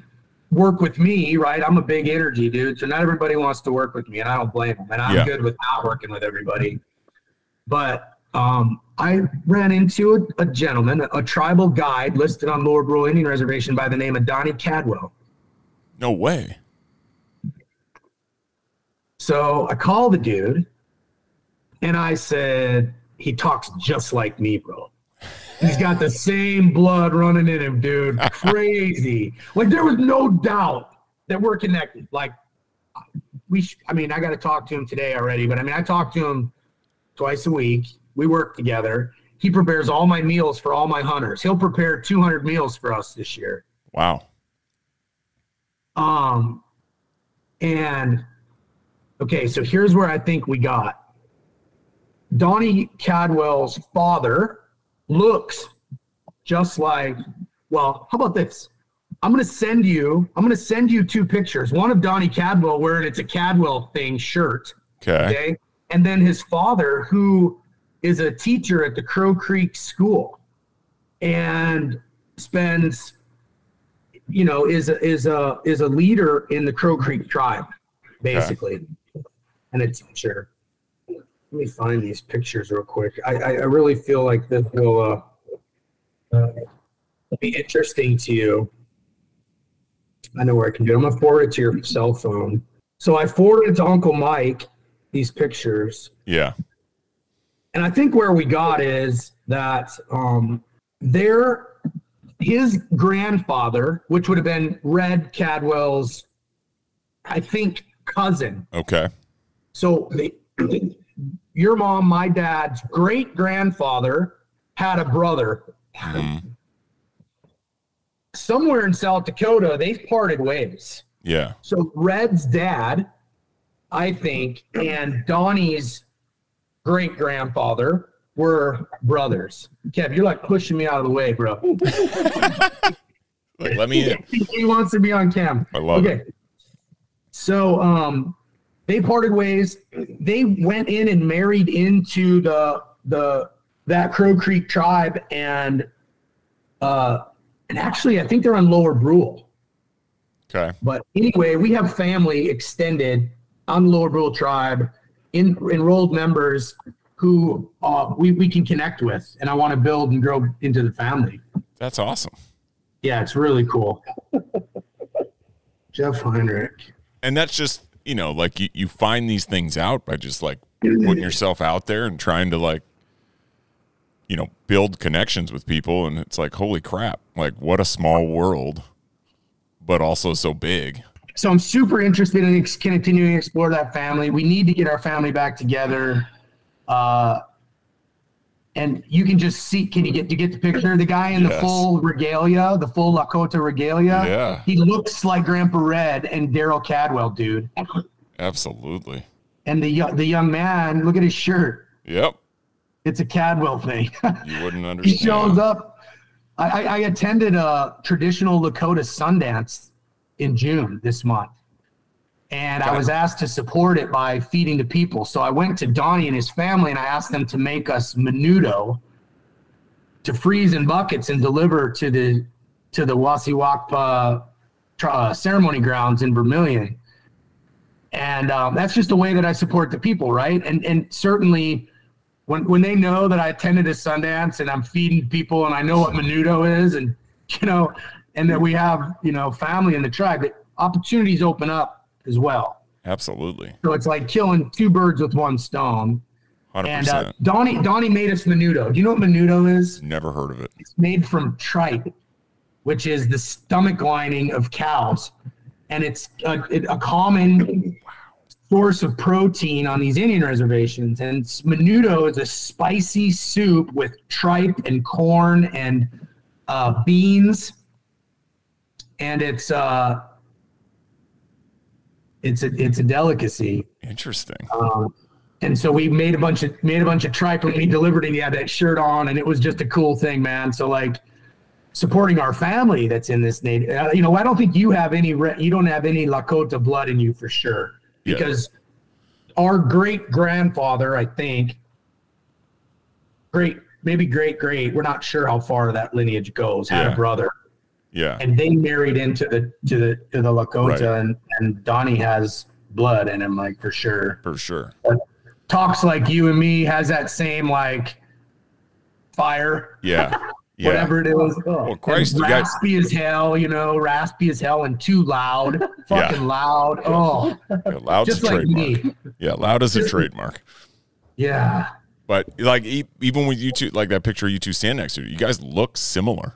work with me, right? I'm a big energy dude, so not everybody wants to work with me, and I don't blame them. And I'm Yeah. good with not working with everybody, but um, I ran into a, a gentleman, a, a tribal guide listed on Lower Brule Indian Reservation by the name of Donnie Cadwell. no way, So I called the dude and I said, he talks just like me, bro. He's got the same blood running in him, dude. (laughs) Crazy. like there was no doubt that we're connected. Like we, sh- I mean, I got to talk to him today already, but I mean, I talk to him twice a week. We work together. He prepares all my meals for all my hunters. He'll prepare 200 meals for us this year. Wow. Um, and okay, so here's where I think we got Donnie Cadwell's father looks just like, well, how about this? I'm gonna send you, I'm gonna send you two pictures. One of Donnie Cadwell wearing it's a Cadwell thing shirt. Okay. Okay. And then his father, who is a teacher at the Crow Creek School and spends, you know, is a is a is a leader in the Crow Creek tribe, basically. And a teacher. Let me find these pictures real quick. I, I, I really feel like this will uh, uh, be interesting to you. I know where I can do it. I'm gonna forward it to your cell phone. So I forwarded to Uncle Mike these pictures. Yeah. And I think where we got is that um, their his grandfather, which would have been Red Cadwell's, I think, cousin. Okay. So they, your mom, my dad's great grandfather had a brother. Somewhere in South Dakota, they've parted ways. Yeah. So Red's dad, I think, and Donnie's great grandfather were brothers. Kev, you're like pushing me out of the way, bro. (laughs) Let me in. (laughs) he wants to be on cam. I love okay. So um they parted ways. They went in and married into the the that Crow Creek tribe and uh and actually I think they're on Lower Brule. Okay. But anyway, we have family extended on the Lower Brule tribe, in, enrolled members who uh, we, we can connect with, and I want to build and grow into the family. That's awesome. Yeah, it's really cool. (laughs) Jeff Heinrich. And that's just, you know, like you, you find these things out by just like putting yourself out there and trying to like, you know, build connections with people. And it's like, holy crap, like what a small world, but also so big. So I'm super interested in ex- continuing to explore that family. We need to get our family back together. Uh, and you can just see. Can you get you get the picture? The guy in the full regalia, the full Lakota regalia. Yeah. He looks like Grandpa Red and Daryl Cadwell, dude. Absolutely. And the the young man, look at his shirt. Yep. It's a Cadwell thing. (laughs) You wouldn't understand. he shows up. I, I attended a traditional Lakota Sundance in June this month. And I was asked to support it by feeding the people. So I went to Donnie and his family and I asked them to make us menudo to freeze in buckets and deliver to the to the Wasiwakpa uh, ceremony grounds in Vermillion. And um, that's just the way that I support the people, right? And and certainly when when they know that I attended a Sundance and I'm feeding people and I know what menudo is and (laughs) you know and that we have you know family in the tribe, that opportunities open up as well. Absolutely. So it's like killing two birds with one stone. 100%. And uh, Donnie Donnie made us menudo. Do you know what menudo is? Never heard of it. It's made from tripe, which is the stomach lining of cows, and it's a, it- a common source of protein on these Indian reservations. And menudo is a spicy soup with tripe and corn and uh, beans, and it's uh, it's a it's a delicacy. Interesting. Um, and so we made a bunch of made a bunch of tripe and we delivered it. And he had that shirt on, and it was just a cool thing, man. So like supporting our family that's in this native. Uh, you know, I don't think you have any. Re- you don't have any Lakota blood in you for sure, Yeah. because our great grandfather, I think, great maybe great great. We're not sure how far that lineage goes. Had Yeah. a brother, Yeah. and they married into the to the to the Lakota, Right. and and Donnie has blood in him, like for sure For sure. talks like you and me has that same like fire, Yeah. (laughs) Yeah. whatever it is. Well, Christ, And you got- raspy as hell, you know, raspy as hell and too loud, (laughs) fucking loud. Oh, Yeah, loud's just a like trademark. me. Yeah, loud is a trademark. Yeah. But like e- even with you two, like that picture of you two stand next to you, you guys look similar,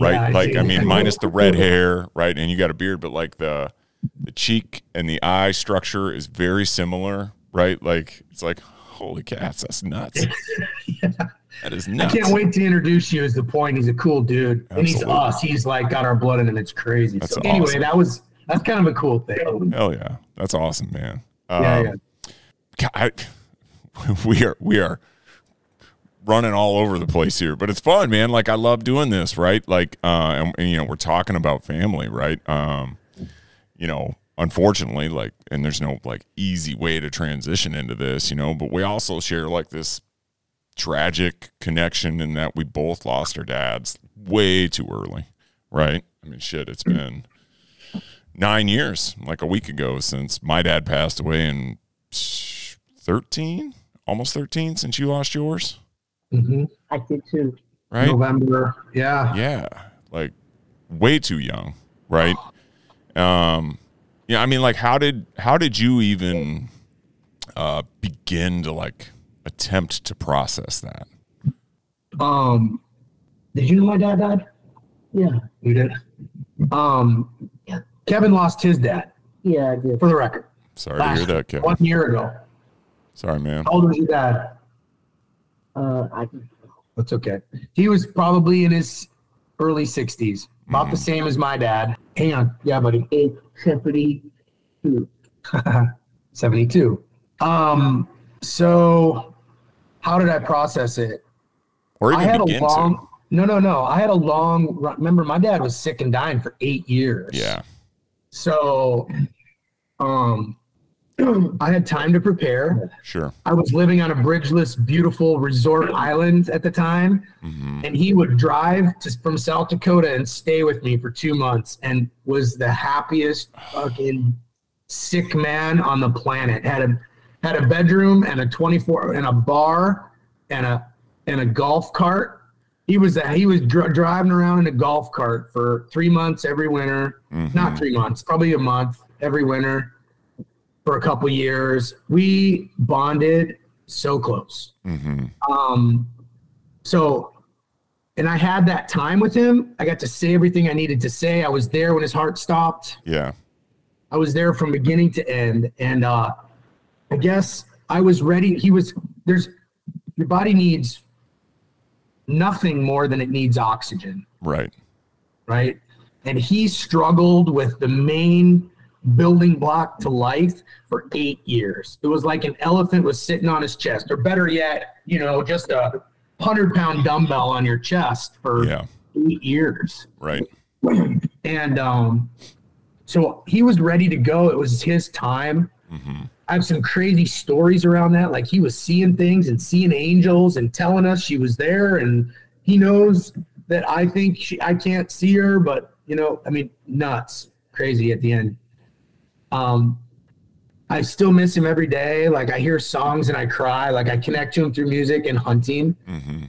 right? Yeah, like see. I mean, minus the red hair, right? And you got a beard, but like the the cheek and the eye structure is very similar, right? Like it's like holy cats, that's nuts. (laughs) That is nuts. I can't wait to introduce you. Is the point? He's a cool dude, and he's us. He's like got our blood in him. It's crazy. That's so anyway, awesome. that was that's kind of a cool thing. Hell yeah, that's awesome, man. Yeah, Um, yeah. God, I, (laughs) we are we are running all over the place here, but it's fun, man. Like I love doing this, right? Like, uh, and, and, you know, we're talking about family, right? Um, you know, unfortunately, like, and there's no like easy way to transition into this, you know, but we also share like this tragic connection in that we both lost our dads way too early, right? I mean, shit, it's been nine years, like a week ago, since my dad passed away in 13, almost 13 since you lost yours, hmm I did too. right? November. Yeah. Yeah, like way too young, right? Um, yeah, I mean, like, how did how did you even uh, begin to like attempt to process that? Um, Did you know my dad died? Yeah. you did. Um, Kevin lost his dad. Yeah, I did. For the record, Sorry to hear that, Kevin. one year ago. Sorry, man. How old was your dad? Uh, I That's okay. He was probably in his early 60s, about the same as my dad. Hang on. Yeah, buddy. ate seventy-two. (laughs) 72. Um, so how did I process it? Or I even had a begin long no no no. I had a long remember my dad was sick and dying for eight years. Yeah, So um (clears throat) I had time to prepare. sure. I was living on a bridgeless, beautiful resort island at the time. hmm and he would drive to, from South Dakota and stay with me for two months and was the happiest fucking sick man on the planet. Had a had a bedroom and a 24 and a bar and a and a golf cart. He was a, he was dr- driving around in a golf cart for three months every winter. Mhm. Not three months, probably a month every winter for a couple years. We bonded so close. hmm Um, so, and I had that time with him. I got to say everything I needed to say. I was there when his heart stopped. Yeah, I was there from beginning to end. And uh, I guess I was ready. He was, there's, your body needs nothing more than it needs oxygen, right. right? And he struggled with the main building block to life for eight years. It was like an elephant was sitting on his chest, or better yet, you know, just a hundred pound dumbbell on your chest for Yeah, eight years. right. (clears throat) And um, so he was ready to go. It was his time. hmm I have some crazy stories around that. Like he was seeing things and seeing angels and telling us she was there, and he knows that I think she, I can't see her, but you know, I mean, nuts, crazy at the end. Um, I still miss him every day. Like I hear songs and I cry. Like I connect to him through music and hunting. hmm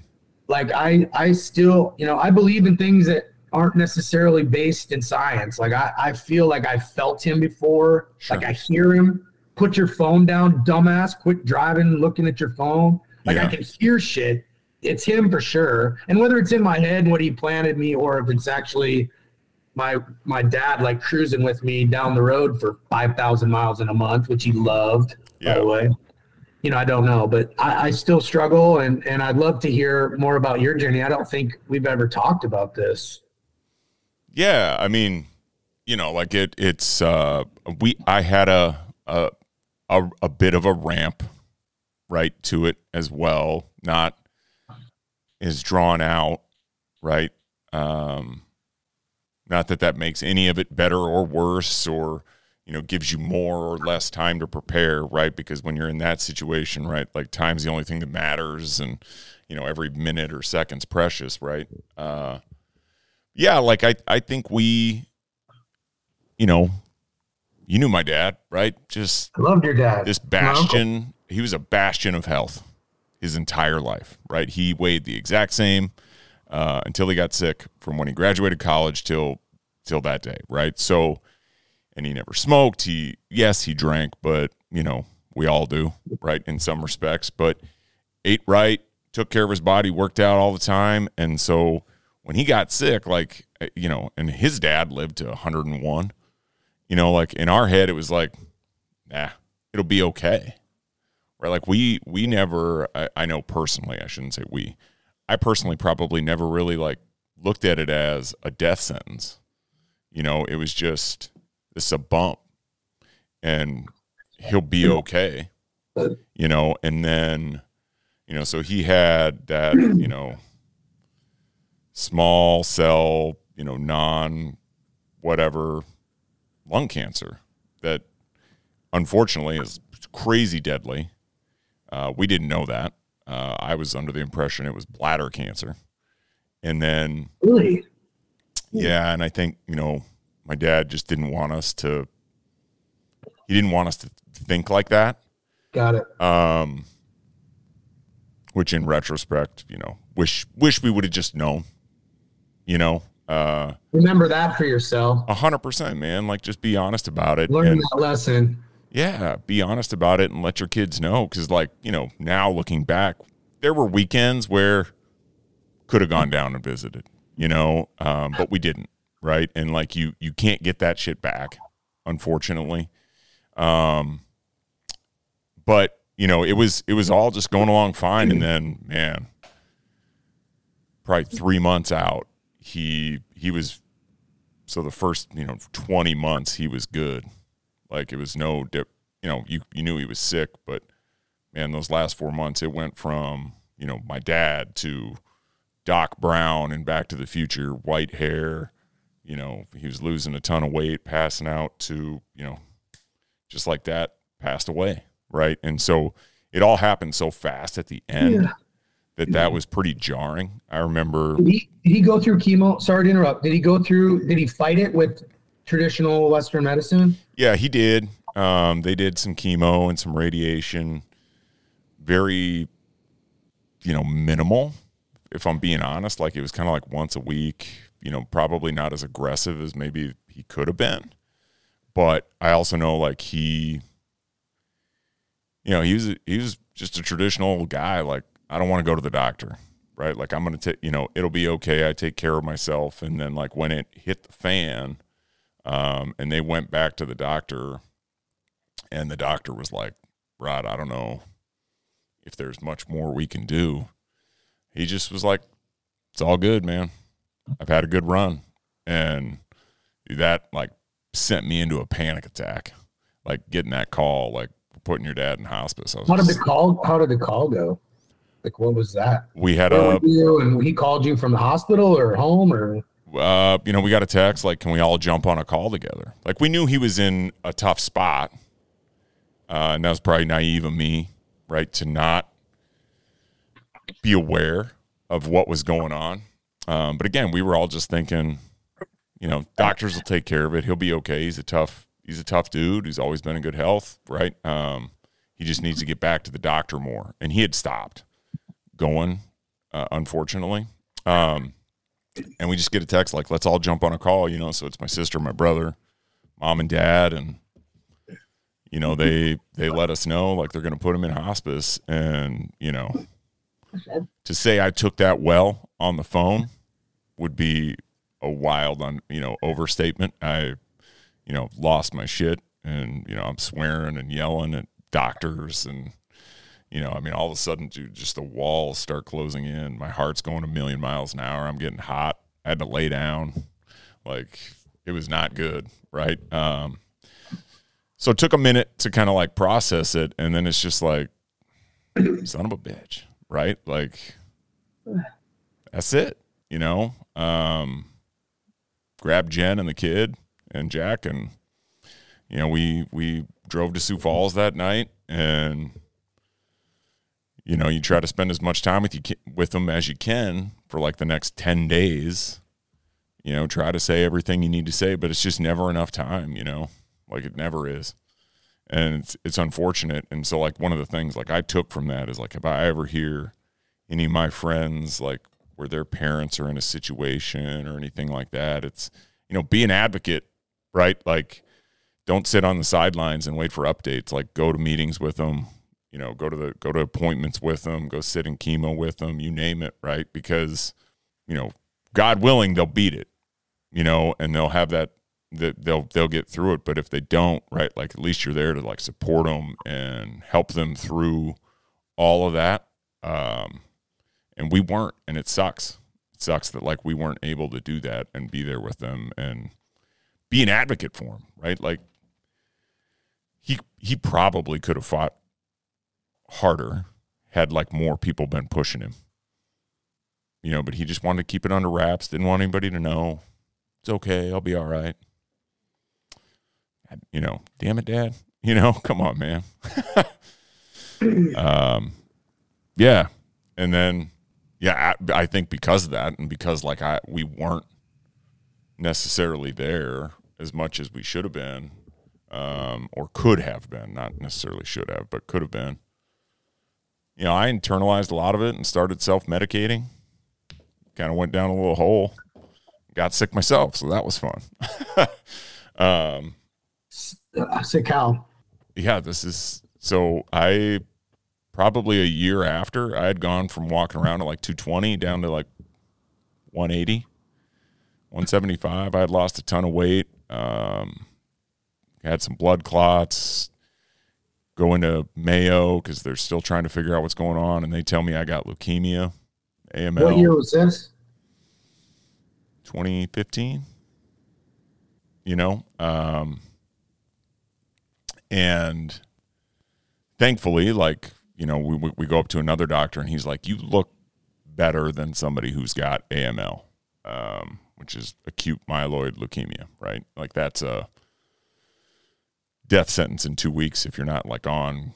Like I, I still, you know, I believe in things that aren't necessarily based in science. Like I, I feel like I felt him before. Sure. Like I hear him. Put your phone down, dumbass. Quit driving, looking at your phone. Like Yeah. I can hear shit. It's him for sure. And whether it's in my head what he planted me, or if it's actually my my dad like cruising with me down the road for five thousand miles in a month, which he loved. By the way, you know I don't know, but I, I still struggle, and and I'd love to hear more about your journey. I don't think we've ever talked about this. Yeah, I mean, you know, like it it's uh we I had a a a, a bit of a ramp right to it as well, not as drawn out, right? Um not that that makes any of it better or worse or you know gives you more or less time to prepare, right? Because when you're in that situation, right, like time's the only thing that matters and you know every minute or second's precious, right? Uh yeah, like I, I think we, you know, you knew my dad, right? Just I loved your dad. this bastion. He was a bastion of health his entire life, right? He weighed the exact same uh, until he got sick from when he graduated college till till that day, right? So, and he never smoked. He yes, he drank, but you know, we all do, right? In some respects, but ate right, took care of his body, worked out all the time, and so when he got sick, like uh, you know, and his dad lived to 101. You know, like in our head, it was like, nah, it'll be okay. Right? Like we we never. I, I know personally, I shouldn't say we. I personally probably never really like looked at it as a death sentence. You know, it was just this is a bump, and he'll be okay. You know, and then, you know, so he had that, (clears throat) you know, small cell, you know, non whatever lung cancer that unfortunately is crazy deadly. Uh, we didn't know that. Uh, I was under the impression it was bladder cancer. And then, Really? yeah, and I think, you know, my dad just didn't want us to, he didn't want us to think like that. Got it. Um, which in retrospect, you know, wish, wish we would have just known, you know, uh, Remember that for yourself. a hundred percent, man. Like, just be honest about it. Learn and- that lesson. Yeah, be honest about it and let your kids know. Because, like, you know, now looking back, there were weekends where could have gone down and visited, you know, um, but we didn't, right? And like, you you can't get that shit back, unfortunately. Um, but you know, it was it was all just going along fine, and then man, probably three months out, he he was so the first you know twenty months he was good. Like it was no dip. You know, you you knew he was sick, but man, those last four months, it went from you know my dad to Doc Brown and Back to the Future, white hair. You know, he was losing a ton of weight, passing out to you know, just like that, passed away, right? And so it all happened so fast at the end Yeah. that that was pretty jarring. I remember Did he, did he go through chemo? Sorry to interrupt. Did he go through, did he fight it with traditional Western medicine? Yeah, he did. Um, they did some chemo and some radiation. Very, you know, minimal. If I'm being honest, like it was kind of like once a week. You know, probably not as aggressive as maybe he could have been. But I also know like he, you know, he was he was just a traditional guy. Like I don't want to go to the doctor, right? Like I'm gonna take, you know, it'll be okay. I take care of myself. And then like when it hit the fan, um, and they went back to the doctor, and the doctor was like, Rod, I don't know if there's much more we can do. He just was like, It's all good, man. I've had a good run. And that like sent me into a panic attack. Like getting that call, like putting your dad in hospice. How did the call, how did the call go? Like, what was that? we had Where a you? And he called you from the hospital or home or? Uh, you know, we got a text like, "Can we all jump on a call together?" Like we knew he was in a tough spot, uh, and that was probably naive of me, right, to not be aware of what was going on. Um, but again, we were all just thinking, you know, doctors will take care of it. He'll be okay. He's a tough, he's a tough dude. He's always been in good health, right? Um, he just needs to get back to the doctor more, and he had stopped going, uh, unfortunately. Um, and we just get a text like, "Let's all jump on a call," you know. So it's my sister, my brother, mom, and dad, and you know they they let us know like they're going to put him in hospice, and you know to say I took that well on the phone would be a wild on you know overstatement. I you know lost my shit, and you know I'm swearing and yelling at doctors and you know, I mean, all of a sudden, dude, just the walls start closing in. My heart's going a million miles an hour. I'm getting hot. I had to lay down. Like, it was not good, right? Um, so it took a minute to kind of like process it. And then it's just like, (clears throat) son of a bitch, right? Like, that's it, you know? Um, grab Jen and the kid and Jack, and, you know, we, we drove to Sioux Falls that night and, you know, you try to spend as much time with you with them as you can for like the next 10 days. You know, try to say everything you need to say, but it's just never enough time, you know. Like it never is. And it's it's unfortunate. And so like one of the things like I took from that is like if I ever hear any of my friends like where their parents are in a situation or anything like that, it's you know, be an advocate, right? Like don't sit on the sidelines and wait for updates. Like go to meetings with them, you know, go to the go to appointments with them, go sit in chemo with them, you name it, right? Because, you know, God willing, they'll beat it, you know, and they'll have that they'll they'll get through it. But if they don't, right, like at least you're there to like support them and help them through all of that. Um, and we weren't, and it sucks. It sucks that like we weren't able to do that and be there with them and be an advocate for them, right? Like he he probably could have fought harder had like more people been pushing him. You know, but he just wanted to keep it under wraps, didn't want anybody to know. It's okay, I'll be all right. You know, damn it, dad. (laughs) You know, come on, man. (laughs) um yeah. And then yeah, I, I think because of that and because like I we weren't necessarily there as much as we should have been um, or could have been, not necessarily should have, but could have been. You know, I internalized a lot of it and started self medicating. Kind of went down a little hole. Got sick myself, so that was fun. (laughs) um, sick how? yeah, this is so I probably a year after I had gone from walking around at like 220 down to like 180, 175. I had lost a ton of weight. Um, had some blood clots. Go into Mayo because they're still trying to figure out what's going on, and they tell me I got leukemia, AML. What year was this? 2015 you know um and thankfully like you know we we- we go up to another doctor and he's like you look better than somebody who's got AML um which is acute myeloid leukemia right like that's a death sentence in 2 weeks if you're not like on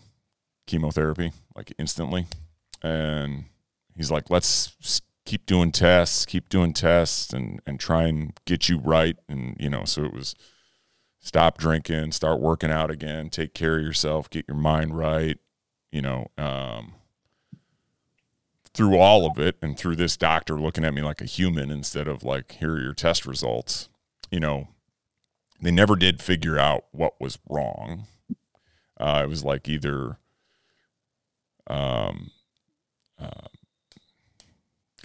chemotherapy like instantly. And he's like let's keep doing tests keep doing tests and and try and get you right. And you know so it was stop drinking start working out again take care of yourself get your mind right you know um through all of it and through this doctor looking at me like a human instead of like here are your test results you know they never did figure out what was wrong uh, it was like either um uh,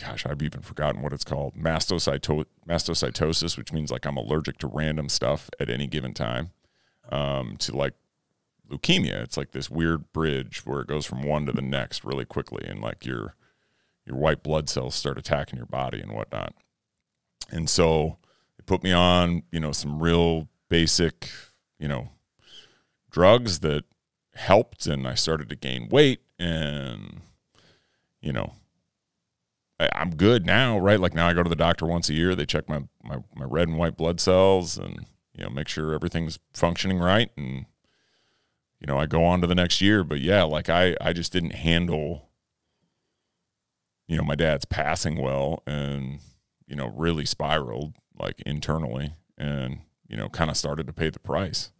gosh, I've even forgotten what it's called. Mastocyto- mastocytosis, which means like I'm allergic to random stuff at any given time. Um, to like leukemia, it's like this weird bridge where it goes from one to the next really quickly, and like your your white blood cells start attacking your body and whatnot. And so put me on, you know, some real basic, you know, drugs that helped, and I started to gain weight and you know, I, I'm good now, right? Like now I go to the doctor once a year. They check my, my, my red and white blood cells and, you know, make sure everything's functioning right. And, you know, I go on to the next year. But yeah, like I, I just didn't handle, you know, my dad's passing well and, you know, really spiraled like internally and, you know, kind of started to pay the price.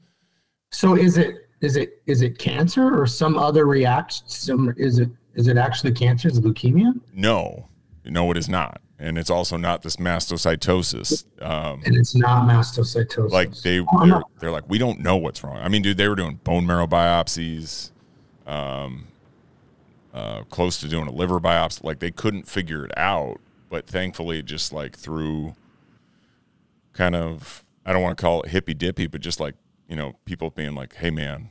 So is it is it is it cancer or some other reaction? Some is it is it actually cancer? Is it leukemia? No, no, it is not. And it's also not this mastocytosis. Um, And it's not mastocytosis. like they Oh, they're, they're like we don't know what's wrong i mean dude they were doing bone marrow biopsies um uh close to doing a liver biopsy like they couldn't figure it out but thankfully just like through kind of i don't want to call it hippy dippy but just like you know people being like hey man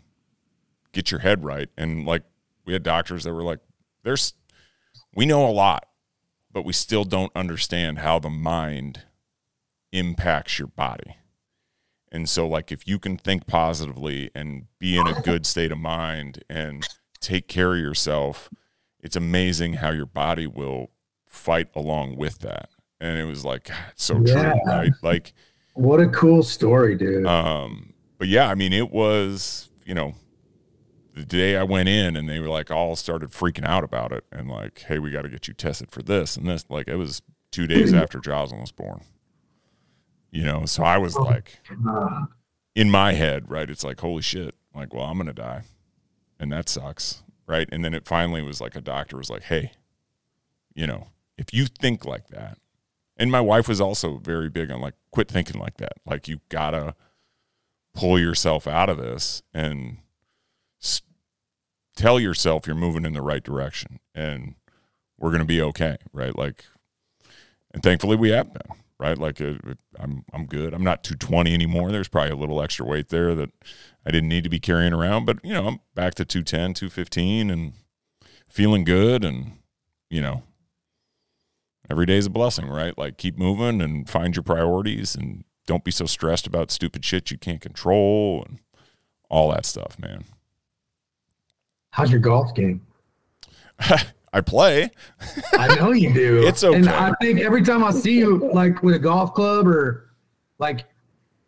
get your head right and like we had doctors that were like there's we know a lot but we still don't understand how the mind impacts your body and so, like, if you can think positively and be in a good state of mind and take care of yourself, it's amazing how your body will fight along with that. And it was like, God, (sighs) so Yeah. true, right? Like, what a cool story, dude. um, but yeah, I mean, it was, you know, the day I went in and they were like, all started freaking out about it and like, hey, we got to get you tested for this and this. Like, it was two days (clears throat) after Jocelyn was born, you know, so I was like, Uh, in my head, right? It's like, holy shit. Like, well, I'm to die. And that sucks. Right. And then it finally was like a doctor was like, hey, you know, if you think like that, and my wife was also very big on like, quit thinking like that. Like, you got to pull yourself out of this and s- tell yourself you're moving in the right direction and we're to be okay, right? Like, and thankfully we have been, right? Like, uh, I'm I'm good. I'm not 220 anymore. There's probably a little extra weight there that I didn't need to be carrying around, but you know, I'm back to 210, 215, and feeling good, and you know, every day is a blessing, right? Like, keep moving and find your priorities, and don't be so stressed about stupid shit you can't control, and all that stuff, man. How's your golf game? (laughs) I play. I know you do. (laughs) It's okay. And I think every time I see you, like with a golf club or like,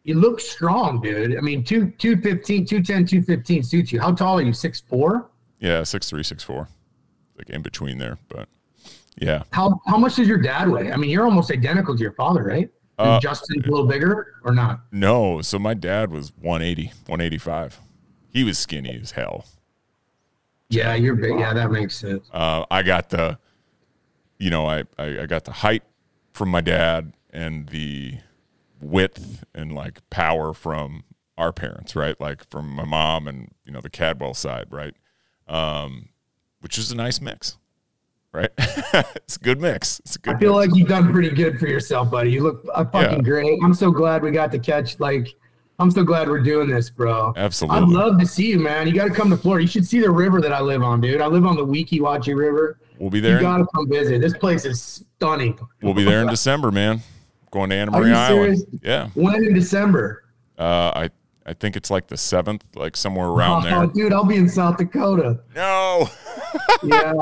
you look strong, dude. I mean, two, 215, 210, 215 suits you. How tall are you? Six four? Yeah, six three, six four, like in between there. But yeah, How how much does your dad weigh? I mean, you're almost identical to your father, right? Uh, Justin a little bigger or not? no. So my dad was 180, 185. He was skinny as hell. Yeah, you're big. Yeah, that makes sense. Uh, I got the, you know, I, I I got the height from my dad and the width and like power from our parents, right? Like from my mom and you know the Cadwell side, right? Um, which is a nice mix, right? (laughs) it's a good mix. It's a good. I feel mix. like you've done pretty good for yourself, buddy. You look uh, fucking Yeah. great. I'm so glad we got to catch. Like, I'm so glad we're doing this, bro. Absolutely. I'd love to see you, man. You got to come to Florida. You should see the river that I live on, dude. I live on the Weeki River. We'll be there. You got to come visit. This place is stunning. we'll be there in (laughs) December, man. Going to Anna Are Maria Island. serious? Yeah. When in December? Uh, I I think it's like the seventh, like somewhere around (laughs) oh, there. dude, I'll be in South Dakota. No. Yeah,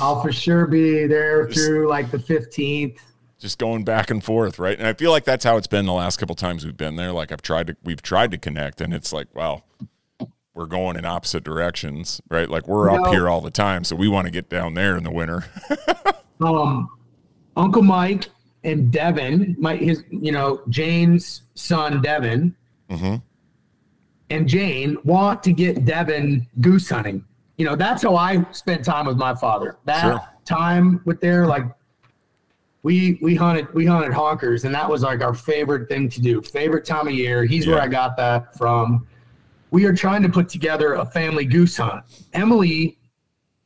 I'll for sure be there through like the 15th. just going back and forth, right? And I feel like that's how it's been the last couple times we've been there. Like I've tried to, we've tried to connect, and it's like, well, we're going in opposite directions, right? Like we're up No. here all the time, so we want to get down there in the winter. (laughs) um, Uncle Mike and Devin, my his, you know, Jane's son Devin, Mhm. and Jane want to get Devin goose hunting. You know, that's how I spent time with my father. That Sure. time with their like, we we hunted we hunted honkers, and that was like our favorite thing to do. Favorite time of year. He's where I got that from. We are trying to put together a family goose hunt. Emily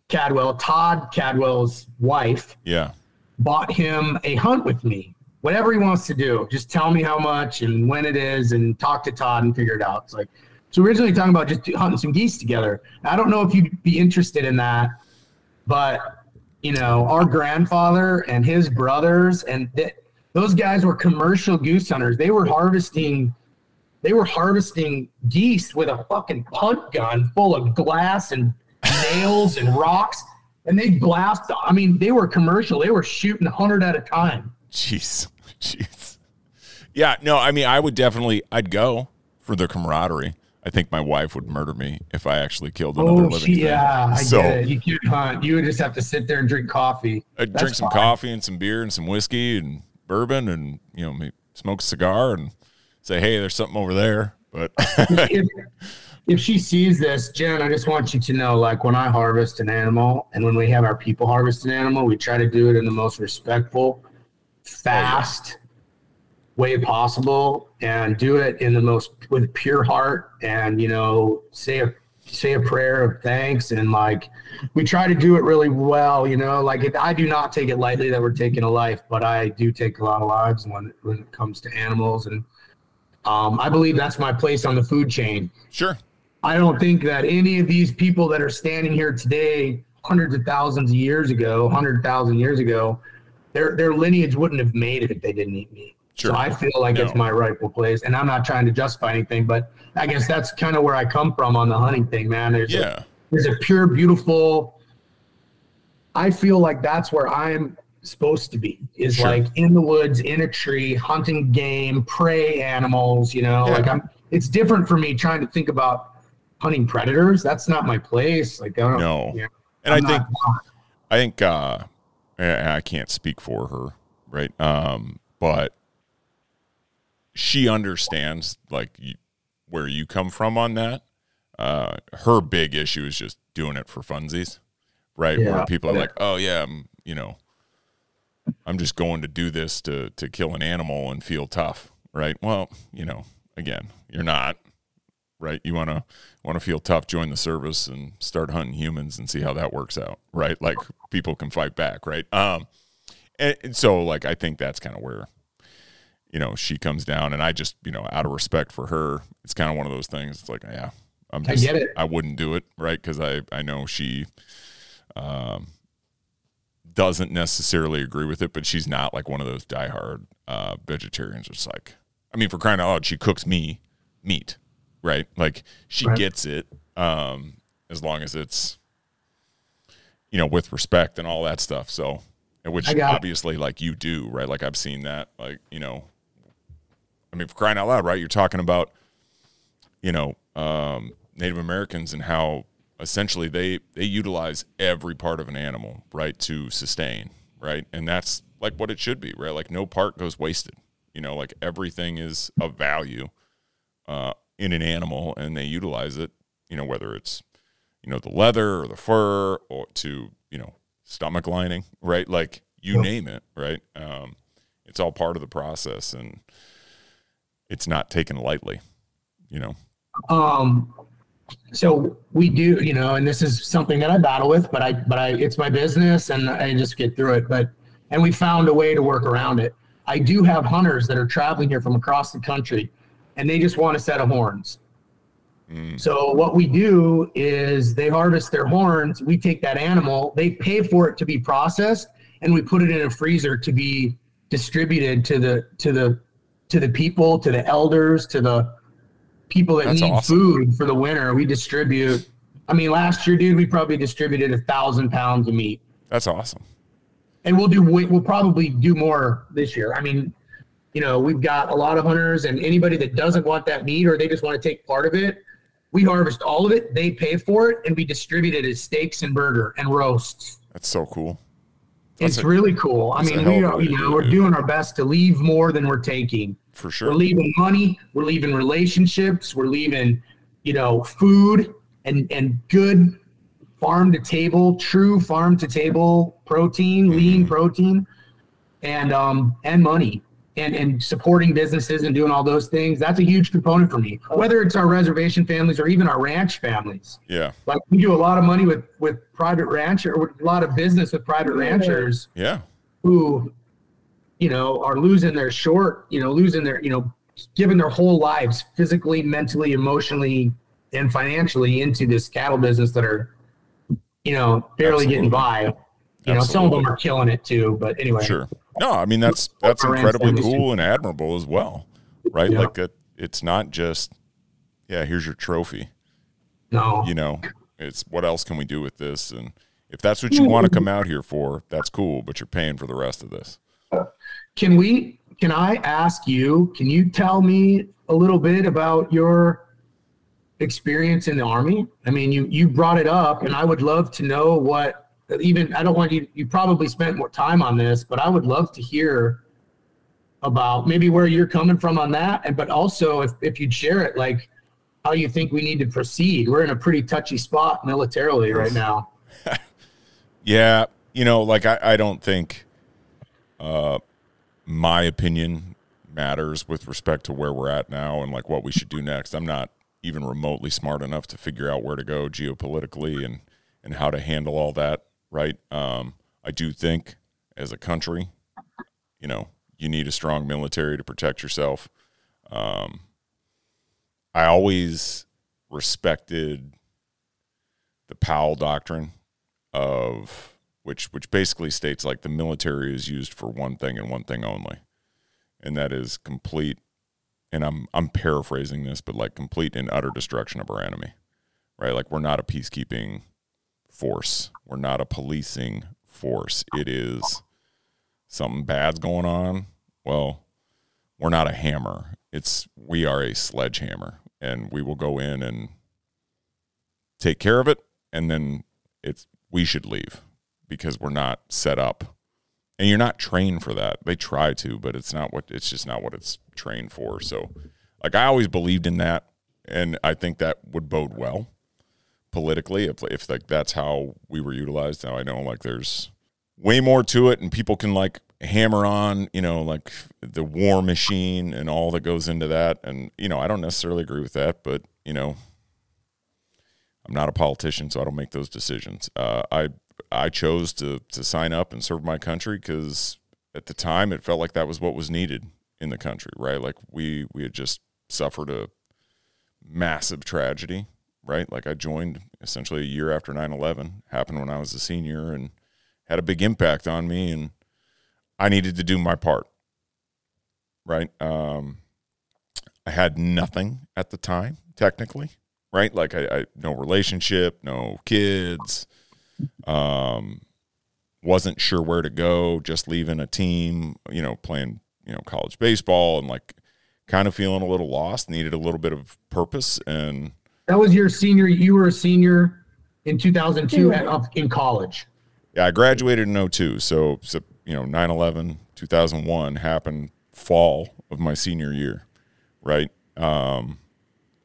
Cadwell, Todd Cadwell's wife, yeah, bought him a hunt with me. Whatever he wants to do, just tell me how much and when it is, and talk to Todd and figure it out. It's like so. Originally talking about just hunting some geese together. I don't know if you'd be interested in that, but you know, our grandfather and his brothers and th- those guys were commercial goose hunters. They were harvesting. They were harvesting geese with a fucking punt gun full of glass and nails and rocks, and they blast. I mean, they were commercial. They were shooting hundred at a time. jeez, (laughs) jeez, yeah. No, I mean, I would definitely, I'd go for the camaraderie. I think my wife would murder me if I actually killed oh, another Oh, living she, thing. yeah, I (laughs) so get it. You can't hunt. You would just have to sit there and drink coffee. I'd That's drink some fine. coffee and some beer and some whiskey and bourbon and you know smoke a cigar and say, hey, there's something over there. But if, (laughs) if she sees this, Jen, I just want you to know, like when I harvest an animal and when we have our people harvest an animal, we try to do it in the most respectful, oh, fast way possible and do it in the most with pure heart and you know say a say a prayer of thanks and like we try to do it really well you know like it, i do not take it lightly that we're taking a life but i do take a lot of lives when when it comes to animals and um, i believe that's my place on the food chain sure, I don't think that any of these people that are standing here today, hundreds of thousands of years ago, hundred thousand years ago, their their lineage wouldn't have made it if they didn't eat meat. Sure. So I feel like it's my rightful place, and I'm not trying to justify anything, but I guess that's kind of where I come from on the hunting thing, man. There's a, yeah, there's a pure, beautiful. I feel like that's where I'm supposed to be. Is Sure. like in the woods, in a tree, hunting game, prey animals. You know, Yeah. like I'm. It's different for me trying to think about hunting predators. That's not my place. Like I don't. No. you know, and I'm I think not- I think uh, I I can't speak for her, right? Um, but she understands like you, where you come from on that. Uh, her big issue is just doing it for funsies, right? Yeah. Where people are Yeah. like, "Oh yeah, I'm, you know, I'm just going to do this to to kill an animal and feel tough," right? Well, you know, again, you're not. right? You want to want to feel tough, join the service and start hunting humans and see how that works out, right? Like people can fight back, right? Um, and, and so like I think that's kind of where you know she comes down, and I just you know out of respect for her, it's kind of one of those things. It's like yeah, I'm I get it. I wouldn't do it, right? Because I I know she. Um, doesn't necessarily agree with it, but she's not like one of those diehard uh, vegetarians. It's like, I mean, for crying out loud, she cooks me meat, right? Like she Right. gets it, um, as long as it's, you know, with respect and all that stuff. So, which got it. obviously, like you do, right? Like I've seen that, like you know, I mean, for crying out loud, right? You're talking about, you know, um, Native Americans and how essentially they they utilize every part of an animal, right, to sustain, right, and that's like what it should be, right? Like no part goes wasted. You know, like everything is of value uh, in an animal, and they utilize it. You know, whether it's you know the leather or the fur or to you know stomach lining, right? Like you Yeah. name it, right? Um, it's all part of the process, and it's not taken lightly. You know, Um, so we do, you know, and this is something that I battle with, but I, but I, it's my business and I just get through it. But, and we found a way to work around it. I do have hunters that are traveling here from across the country and they just want a set of horns. Mm. So what we do is they harvest their horns. We take that animal, they pay for it to be processed, and we put it in a freezer to be distributed to the to the to the people, to the elders, to the people that That's need awesome. food for the winter. We distribute. I mean, last year, dude, we probably distributed a thousand pounds of meat, that's awesome. and we'll do. We'll probably do more this year. I mean, you know, we've got a lot of hunters, and anybody that doesn't want that meat or they just want to take part of it, we harvest all of it. They pay for it, and we distribute it as steaks and burger and roasts. That's so cool. That's It's a- really cool. I mean, we are, you know, do we're doing our best to leave more than we're taking. For sure. We're leaving money. We're leaving relationships. We're leaving, you know, food and and good farm to table, true farm to table protein, lean protein, and um and money. And, and supporting businesses and doing all those things that's a huge component for me whether it's our reservation families or even our ranch families Yeah. like we do a lot of money with with private rancher or a lot of business with private ranchers Yeah. who, you know, are losing their short, you know, losing their, you know, giving their whole lives physically, mentally, emotionally, and financially into this cattle business that are, you know, barely getting by. You know, some of them are killing it too. But anyway, Sure. No, I mean that's that's incredibly cool and admirable as well, right? Yeah. Like it, it's not just, yeah, here's your trophy. no, You know, it's what else can we do with this? And if that's what you want to come out here for, that's cool. But you're paying for the rest of this. Can we? Can I ask you? Can you tell me a little bit about your experience in the army? I mean, you you brought it up, and I would love to know what. Even I don't want you. You probably spent more time on this, but I would love to hear about maybe where you're coming from on that, and but also if if you'd share it, like how you think we need to proceed. We're in a pretty touchy spot militarily right now. (laughs) Yeah, you know, like I, I don't think uh, my opinion matters with respect to where we're at now and like what we should do next. I'm not even remotely smart enough to figure out where to go geopolitically and and how to handle all that. Right. Um, I do think as a country, you know, you need a strong military to protect yourself. Um, I always respected the Powell doctrine of which which basically states like the military is used for one thing and one thing only and that is complete and I'm I'm paraphrasing this but like complete and utter destruction of our enemy right like we're not a peacekeeping force. We're not a policing force. It is something bad's going on. Well we're not a hammer. It's we are a sledgehammer and we will go in and take care of it and then it's we should leave because we're not set up. And you're not trained for that. They try to but it's not what it's just not what it's trained for. So like i always believed in that and i think that would bode well politically if, if like that's how we were utilized now i know like there's way more to it and people can like hammer on you know like the war machine and all that goes into that and you know i don't necessarily agree with that but you know, I'm not a politician, so I don't make those decisions. Uh, I I chose to to sign up and serve my country because at the time it felt like that was what was needed in the country, right? Like we we had just suffered a massive tragedy, right? Like I joined essentially a year after 9/11 happened when I was a senior and had a big impact on me and I needed to do my part. Right? Um I had nothing at the time technically, right? Like I, I no relationship, no kids. Um wasn't sure where to go, just leaving a team, you know, playing, you know, college baseball and like kind of feeling a little lost, needed a little bit of purpose and That was your senior. You were a senior in 2002 at, up in college. Yeah, I graduated in 02. So, so you know, 9 11, 2001 happened fall of my senior year, right? Um,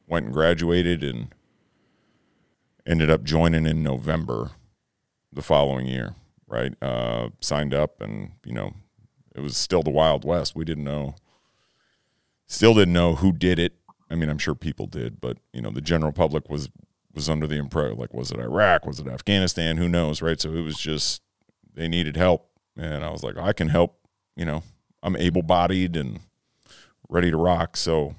went and graduated and ended up joining in November the following year, right? Uh, signed up and, you know, it was still the Wild West. We didn't know, still didn't know who did it. I mean, I'm sure people did, but, you know, the general public was was under the impression like was it Iraq, was it Afghanistan, who knows, right? So it was just they needed help, and I was like, I can help. You know, I'm able bodied and ready to rock. So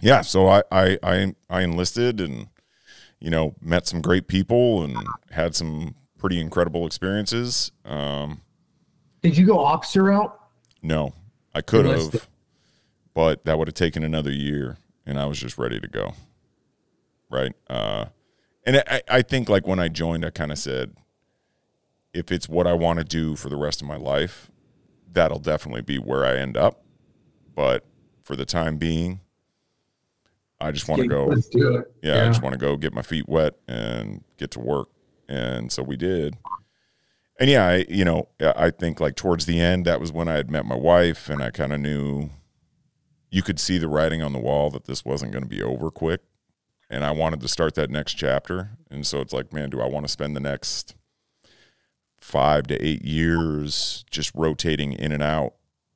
yeah, so I I I, I enlisted and you know met some great people and had some pretty incredible experiences. Um, Did you go officer out? no, I could have, but that would have taken another year, and I was just ready to go. Right. Uh, and I, I think like when I joined, I kind of said, if it's what I want to do for the rest of my life, that'll definitely be where I end up. But for the time being, I just want to go. It. Yeah, I just want to go get my feet wet and get to work. And so we did. And yeah, I, you know, I think like towards the end, that was when I had met my wife and I kind of knew you could see the writing on the wall that this wasn't going to be over quick. And I wanted to start that next chapter. And so it's like, man, do I want to spend the next five to eight years just rotating in and out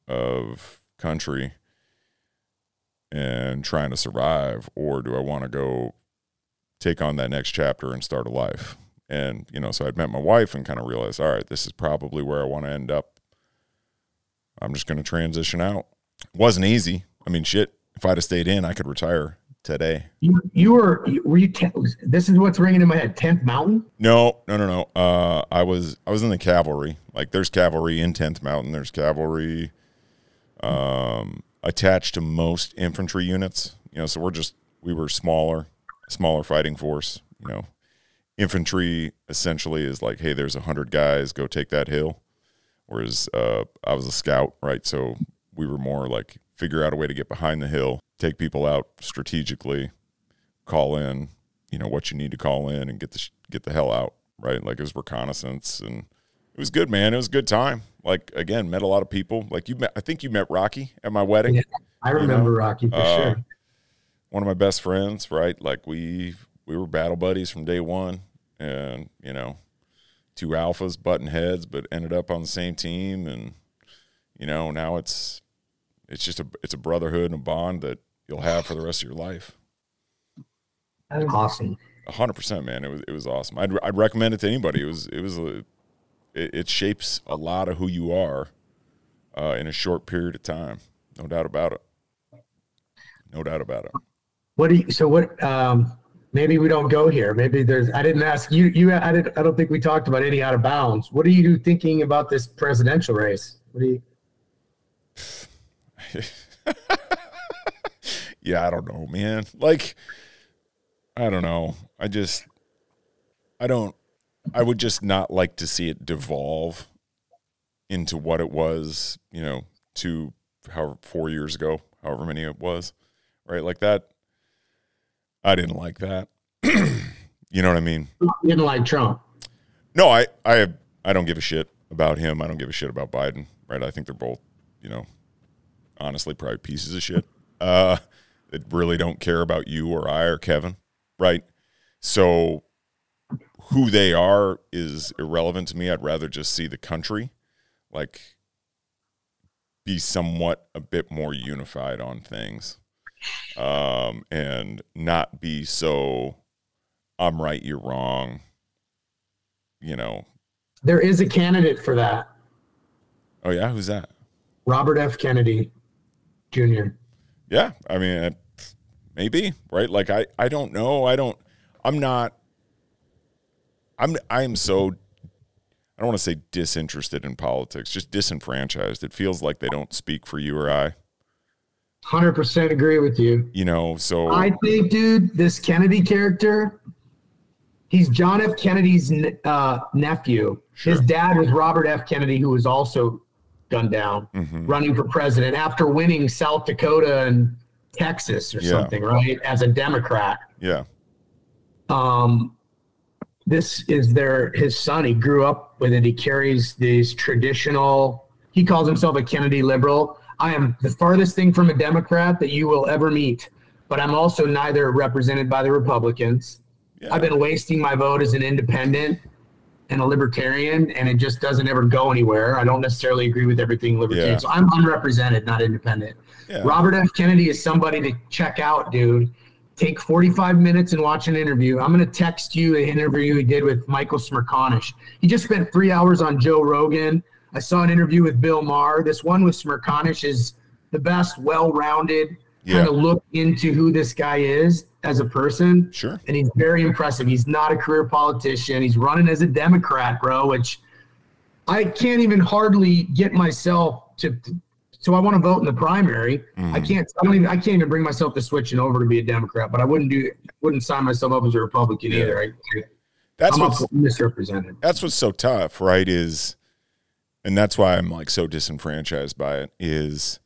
of country and trying to survive? Or do I want to go take on that next chapter and start a life? And, you know, so I'd met my wife and kind of realized, all right, this is probably where I want to end up. I'm just going to transition out. Wasn't easy. I mean, shit, if I'd have stayed in, I could retire today. You, you were were you? Ten, this is what's ringing in my head. Tenth Mountain. No, no, no, no. Uh, I was I was in the cavalry. Like there's cavalry in Tenth Mountain. There's cavalry um, attached to most infantry units. You know, so we're just we were smaller, smaller fighting force. You know, infantry essentially is like, hey, there's a hundred guys, go take that hill. Whereas uh, I was a scout, right? So we were more like figure out a way to get behind the hill, take people out strategically, call in, you know, what you need to call in, and get the get the hell out, right? Like it was reconnaissance, and it was good, man. It was a good time. Like again, met a lot of people. Like you met, I think you met Rocky at my wedding. Yeah, I remember Rocky for Uh, sure. one of my best friends, right? Like we we were battle buddies from day one, and you know, two alphas button heads, but ended up on the same team, and you know, now it's it's just a it's a brotherhood and a bond that you'll have for the rest of your life. Awesome. A hundred percent, man. It was it was awesome. I'd I'd recommend it to anybody. It was it was a it, it shapes a lot of who you are uh, in a short period of time. No doubt about it. No doubt about it. What do you? So what? Um, maybe we don't go here. Maybe there's. I didn't ask you. You. I didn't. I don't think we talked about any out of bounds. What are you thinking about this presidential race? What do you? (laughs) yeah, I don't know, man. Like, I don't know. I just, I don't, I would just not like to see it devolve into what it was, you know, to however, four years ago, however many it was, right? Like that. I didn't like that. (clears throat) you know what I mean? You didn't like Trump. No, I, I, I don't give a shit about him. I don't give a shit about Biden, right? I think they're both, you know, honestly, probably pieces of shit. Uh, that really don't care about you or I or Kevin, right? So who they are is irrelevant to me. I'd rather just see the country like be somewhat a bit more unified on things. um, and not be so I'm right, you're wrong. You know. There is a candidate for that. Oh yeah, who's that? Robert F. Kennedy Jr. Yeah, I mean, maybe right. Like I, I don't know. I don't. I'm not. I'm. I am so. I don't want to say disinterested in politics. Just disenfranchised. It feels like they don't speak for you or I. Hundred percent agree with you. You know, so I think, dude, this Kennedy character, he's John F. Kennedy's uh, nephew. Sure. His dad was Robert F. Kennedy, who was also gunned down Mhm. running for president after winning South Dakota and Texas or Yeah. something, right? As a Democrat. yeah, Um, this is their his son. He grew up with it. He carries these traditional. He calls himself a Kennedy liberal. I am the farthest thing from a Democrat that you will ever meet, but I'm also neither represented by the Republicans. yeah. I've been wasting my vote as an independent and a libertarian, and it just doesn't ever go anywhere. I don't necessarily agree with everything libertarian. Yeah. So I'm unrepresented, not independent. yeah. Robert F. Kennedy is somebody to check out, dude. Take 45 minutes and watch an interview. I'm going to text you an interview he did with Michael Smerconish. He just spent three hours on Joe Rogan. I saw an interview with Bill Maher. This one with Smerconish is the best, well rounded Yeah. kind of look into who this guy is as a person. Sure. And he's very impressive. He's not a career politician. He's running as a Democrat, bro, which I can't even hardly get myself to. So I want to vote in the primary. I Mhm. can't. I don't even. I can't even bring myself to switching over to be a Democrat. But I wouldn't do. Wouldn't sign myself up as a Republican Yeah. either. I, That's I'm what's misrepresented. that's what's so tough, right? Is and that's why I'm like so disenfranchised by it. Is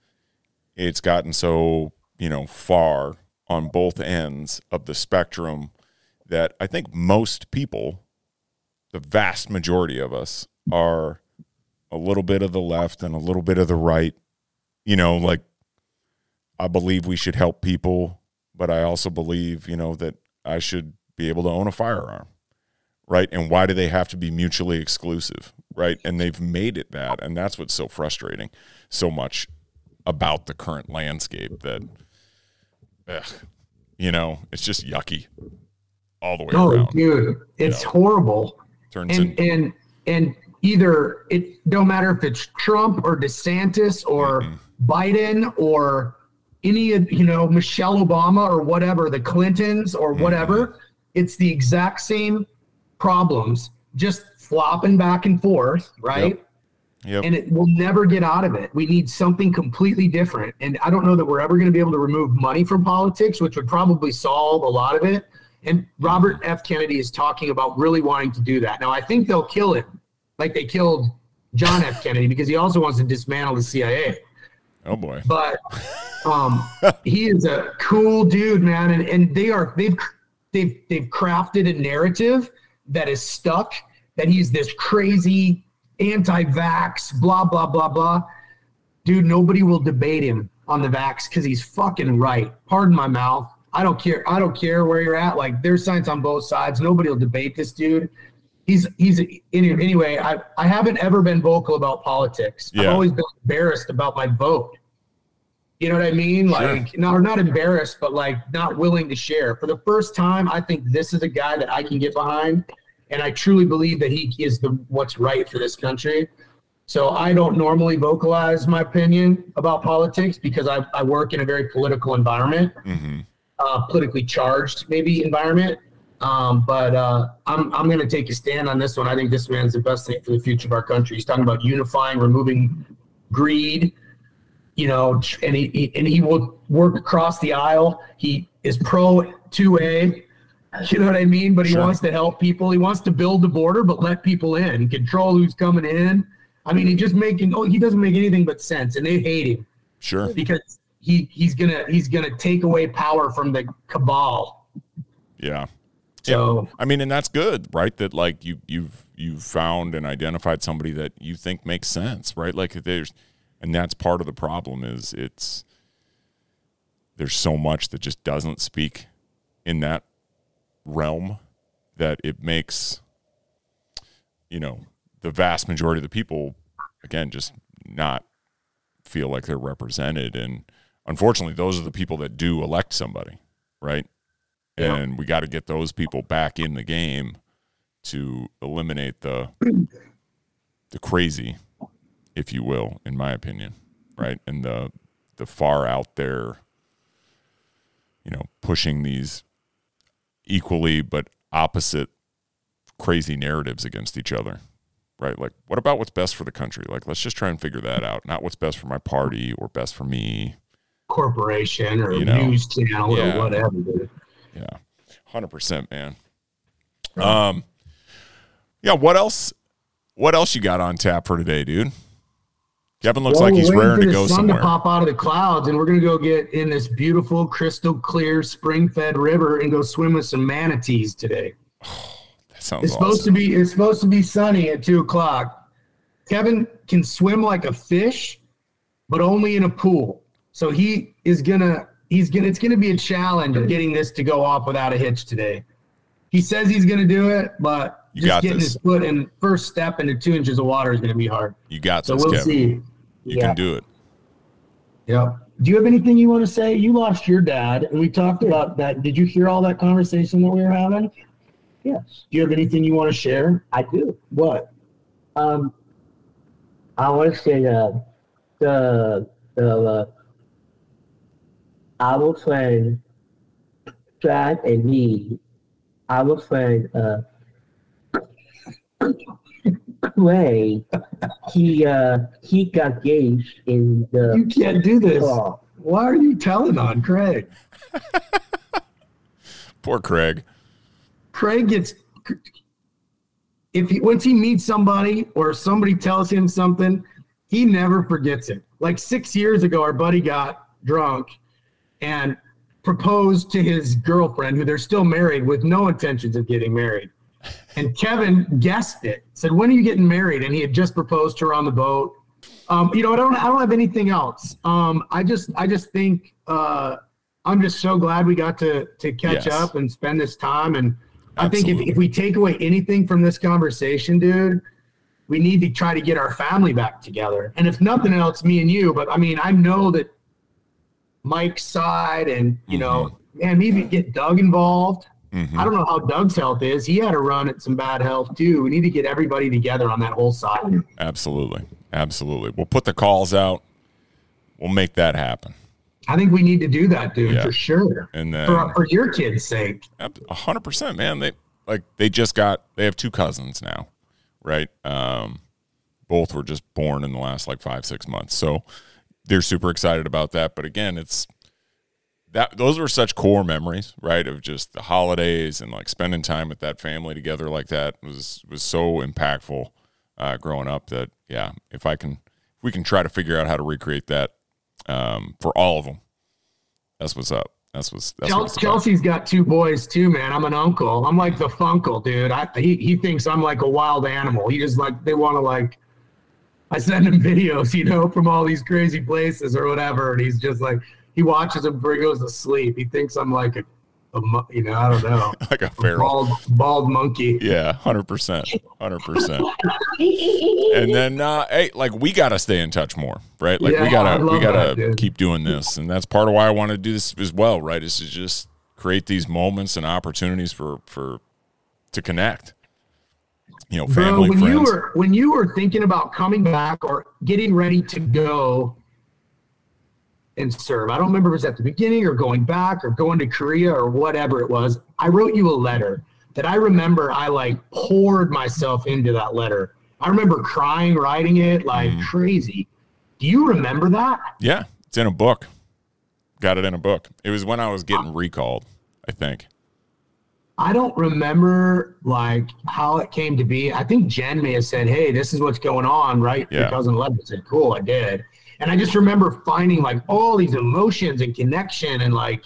it's gotten so you know far on both ends of the spectrum that I think most people, the vast majority of us, are a little bit of the left and a little bit of the right. You know, like I believe we should help people, but I also believe, you know, that I should be able to own a firearm. Right. And why do they have to be mutually exclusive? Right. And they've made it that. And that's what's so frustrating so much about the current landscape that, ugh, you know, it's just yucky all the way No, around. dude, it's horrible. Turns and in, and and either it don't matter if it's Trump or DeSantis or Mhm. Biden or any of you know Michelle Obama or whatever the Clintons or Mm-hmm. whatever it's the exact same problems just flopping back and forth right yep. And it will never get out of it we need something completely different and I don't know that we're ever going to be able to remove money from politics which would probably solve a lot of it and Robert F. Kennedy is talking about really wanting to do that. Now, I think they'll kill him like they killed John F. Kennedy because he also wants to dismantle the CIA. oh boy. But (laughs) um, he is a cool dude, man, and, and they are they've they've they've crafted a narrative that is stuck that he's this crazy anti-vax, blah blah blah blah. Dude, nobody will debate him on the vax because he's fucking right. Pardon my mouth. I don't care. I don't care where you're at. Like there's science on both sides. Nobody will debate this dude. He's he's any- anyway. I I haven't ever been vocal about politics. I've always been embarrassed about my vote. You know what I mean? Sure. Like, no, not embarrassed, but like not willing to share. For the first time, I think this is a guy that I can get behind, and I truly believe that he is the what's right for this country. So I don't normally vocalize my opinion about politics because I, I work in a very political environment, hmm uh, politically charged maybe environment. Um, but uh, I'm I'm going to take a stand on this one. I think this man's the best thing for the future of our country. He's talking about unifying, removing greed, you know, and he, he and he will work across the aisle. He is pro two A. You know what I mean? But he Sure. wants to help people. He wants to build the border, but let people in, control who's coming in. I mean, he just making. Oh, he doesn't make anything but sense, and they hate him Sure. because he he's gonna he's gonna take away power from the cabal. Yeah. So I mean, and that's good, right? That like you you've you've found and identified somebody that you think makes sense, right? Like there's and that's part of the problem is it's there's so much that just doesn't speak in that realm that it makes you know the vast majority of the people again just not feel like they're represented and unfortunately, those are the people that do elect somebody, right? Yeah. And we got to get those people back in the game to eliminate the the crazy, if you will, in my opinion, right? And the the far out there, you know, pushing these equally but opposite crazy narratives against each other. Right? Like what about what's best for the country? Like let's just try and figure that out. Not what's best for my party or best for me. Corporation or You know, news channel yeah. or whatever. Yeah. 100%, man. Um Yeah, what else what else you got on tap for today, dude? Kevin looks Well, like he's raring to go sun somewhere. to pop out of the clouds, and we're gonna go get in this beautiful, crystal clear, spring-fed river and go swim with some manatees today. (sighs) That sounds It's supposed to be. It's supposed to be sunny at two o'clock. Kevin can swim like a fish, but only in a pool. So he is gonna. He's gonna. It's gonna be a challenge of getting this to go off without a hitch today. He says he's gonna do it, but You just getting this. his foot in first step into two inches of water is gonna be hard. You got So this, we'll Kevin. see. You Yeah. can do it. Yeah. Do you have anything you want to say? You lost your dad, and we talked about that. Did you hear all that conversation that we were having? Yes, Do you have anything you want to share? I do. What? Um, I want to say uh, the the uh, our friend Chad and me, our friend uh, Clay, he uh, he got engaged in the You can't do this. fall. Why are you telling on Craig? (laughs) Poor Craig. Craig gets if he once he meets somebody or somebody tells him something, he never forgets it. Like six years ago, our buddy got drunk and proposed to his girlfriend, who they're still married with no intentions of getting married. And Kevin guessed it. Said, "When are you getting married?" And he had just proposed to her on the boat. Um, you know, I don't, I don't have anything else. Um, I just, I just think uh, I'm just so glad we got to to catch Yes. up and spend this time. And I think if, if we take away anything from this conversation, dude, we need to try to get our family back together. And if nothing else, me and you. But I mean, I know that Mike's side, and you know, and maybe get Doug involved. Mhm. I don't know how Doug's health is. He had a run at some bad health too. We need to get everybody together on that whole side. Absolutely. Absolutely. We'll put the calls out. We'll make that happen. I think we need to do that, dude, Yeah. for sure. And then For, for your kids' sake. A hundred percent, man. They like they just got they have two cousins now, right? Um, both were just born in the last like five six months, so they're super excited about that. But again, it's that those were such core memories, right? Of just the holidays and like spending time with that family together like that was was so impactful uh, growing up. That yeah, if I can, if we can try to figure out how to recreate that um, for all of them, that's what's up. That's what's that's Chel- what's. Chelsea's got two boys too, man. I'm an uncle. I'm like the funkle, dude. I, he he thinks I'm like a wild animal. He just like they want to like. I send him (laughs) videos, you know, from all these crazy places or whatever, and he's just like he watches him before he goes to sleep. He thinks I'm like a, a you know, I don't know, (laughs) like a a feral. bald bald monkey. Yeah, hundred percent, hundred percent. (laughs) And then, uh, hey, like we gotta stay in touch more, right? Like we Yeah, I gotta, we gotta that, keep doing this, and that's part of why I want to do this as well, right? Is to just create these moments and opportunities for for to connect. You know, Bro, family, when friends. you were when you were thinking about coming back or getting ready to go and serve, I don't remember if it was at the beginning or going back or going to Korea or whatever it was. I wrote you a letter that I remember I like poured myself into that letter. I remember crying, writing it like Mm-hmm. crazy. Do you remember that? yeah, it's in a book. Got it in a book. It was when I was getting recalled, I think. I don't remember like how it came to be. I think Jen may have said, "Hey, this is what's going on," right? Yeah. Your cousin Love said, "Cool, I did." And I just remember finding like all these emotions and connection and like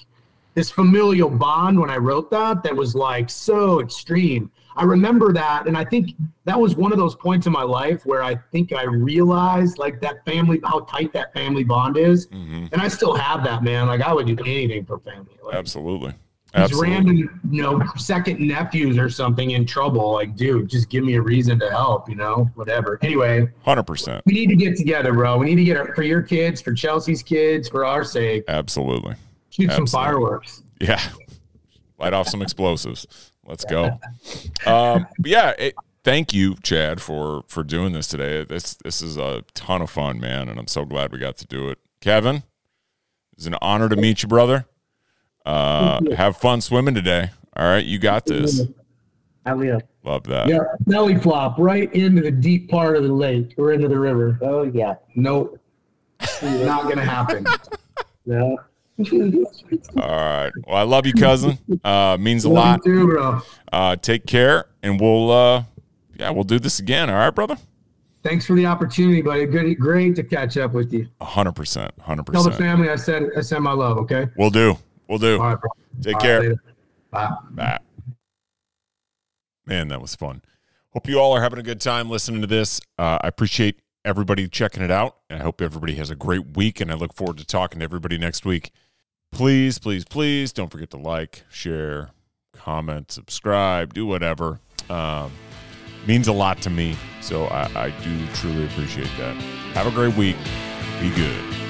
this familial bond when I wrote that. That was like so extreme. I remember that, and I think that was one of those points in my life where I think I realized like that family, how tight that family bond is, hmm and I still have that, man. Like I would do anything for family. Like, Absolutely, Absolutely. random, you know, second nephews or something in trouble. Like, dude, just give me a reason to help, you know, whatever. Anyway, 100%. we need to get together, bro. We need to get our, for your kids, for Chelsea's kids, for our sake. Absolutely. Shoot some fireworks. Yeah. Light off some explosives. Let's go. (laughs) Um, yeah. It, thank you, Chad, for for doing this today. This this is a ton of fun, man, and I'm so glad we got to do it. Kevin, it's an honor to meet you, brother. Uh, have fun swimming today. All right, you got this. I will. Love that. Yeah, belly flop right into the deep part of the lake or into the river. Oh yeah. Nope. Not gonna happen. (laughs) No. All right. Well, I love you, cousin. Uh, means a Love lot. too, bro. Uh, take care, and we'll uh, yeah, we'll do this again. All right, brother. Thanks for the opportunity, buddy. Good, great to catch up with you. hundred percent, hundred percent. Tell the family I said I send my love. Okay. We'll do. We'll do. Right. Take All right, care. later. Bye. Bye. Man, that was fun. Hope you all are having a good time listening to this. Uh, I appreciate everybody checking it out. And I hope everybody has a great week. And I look forward to talking to everybody next week. Please, please, please don't forget to like, share, comment, subscribe, do whatever. Um, means a lot to me. So I, I do truly appreciate that. Have a great week. Be good.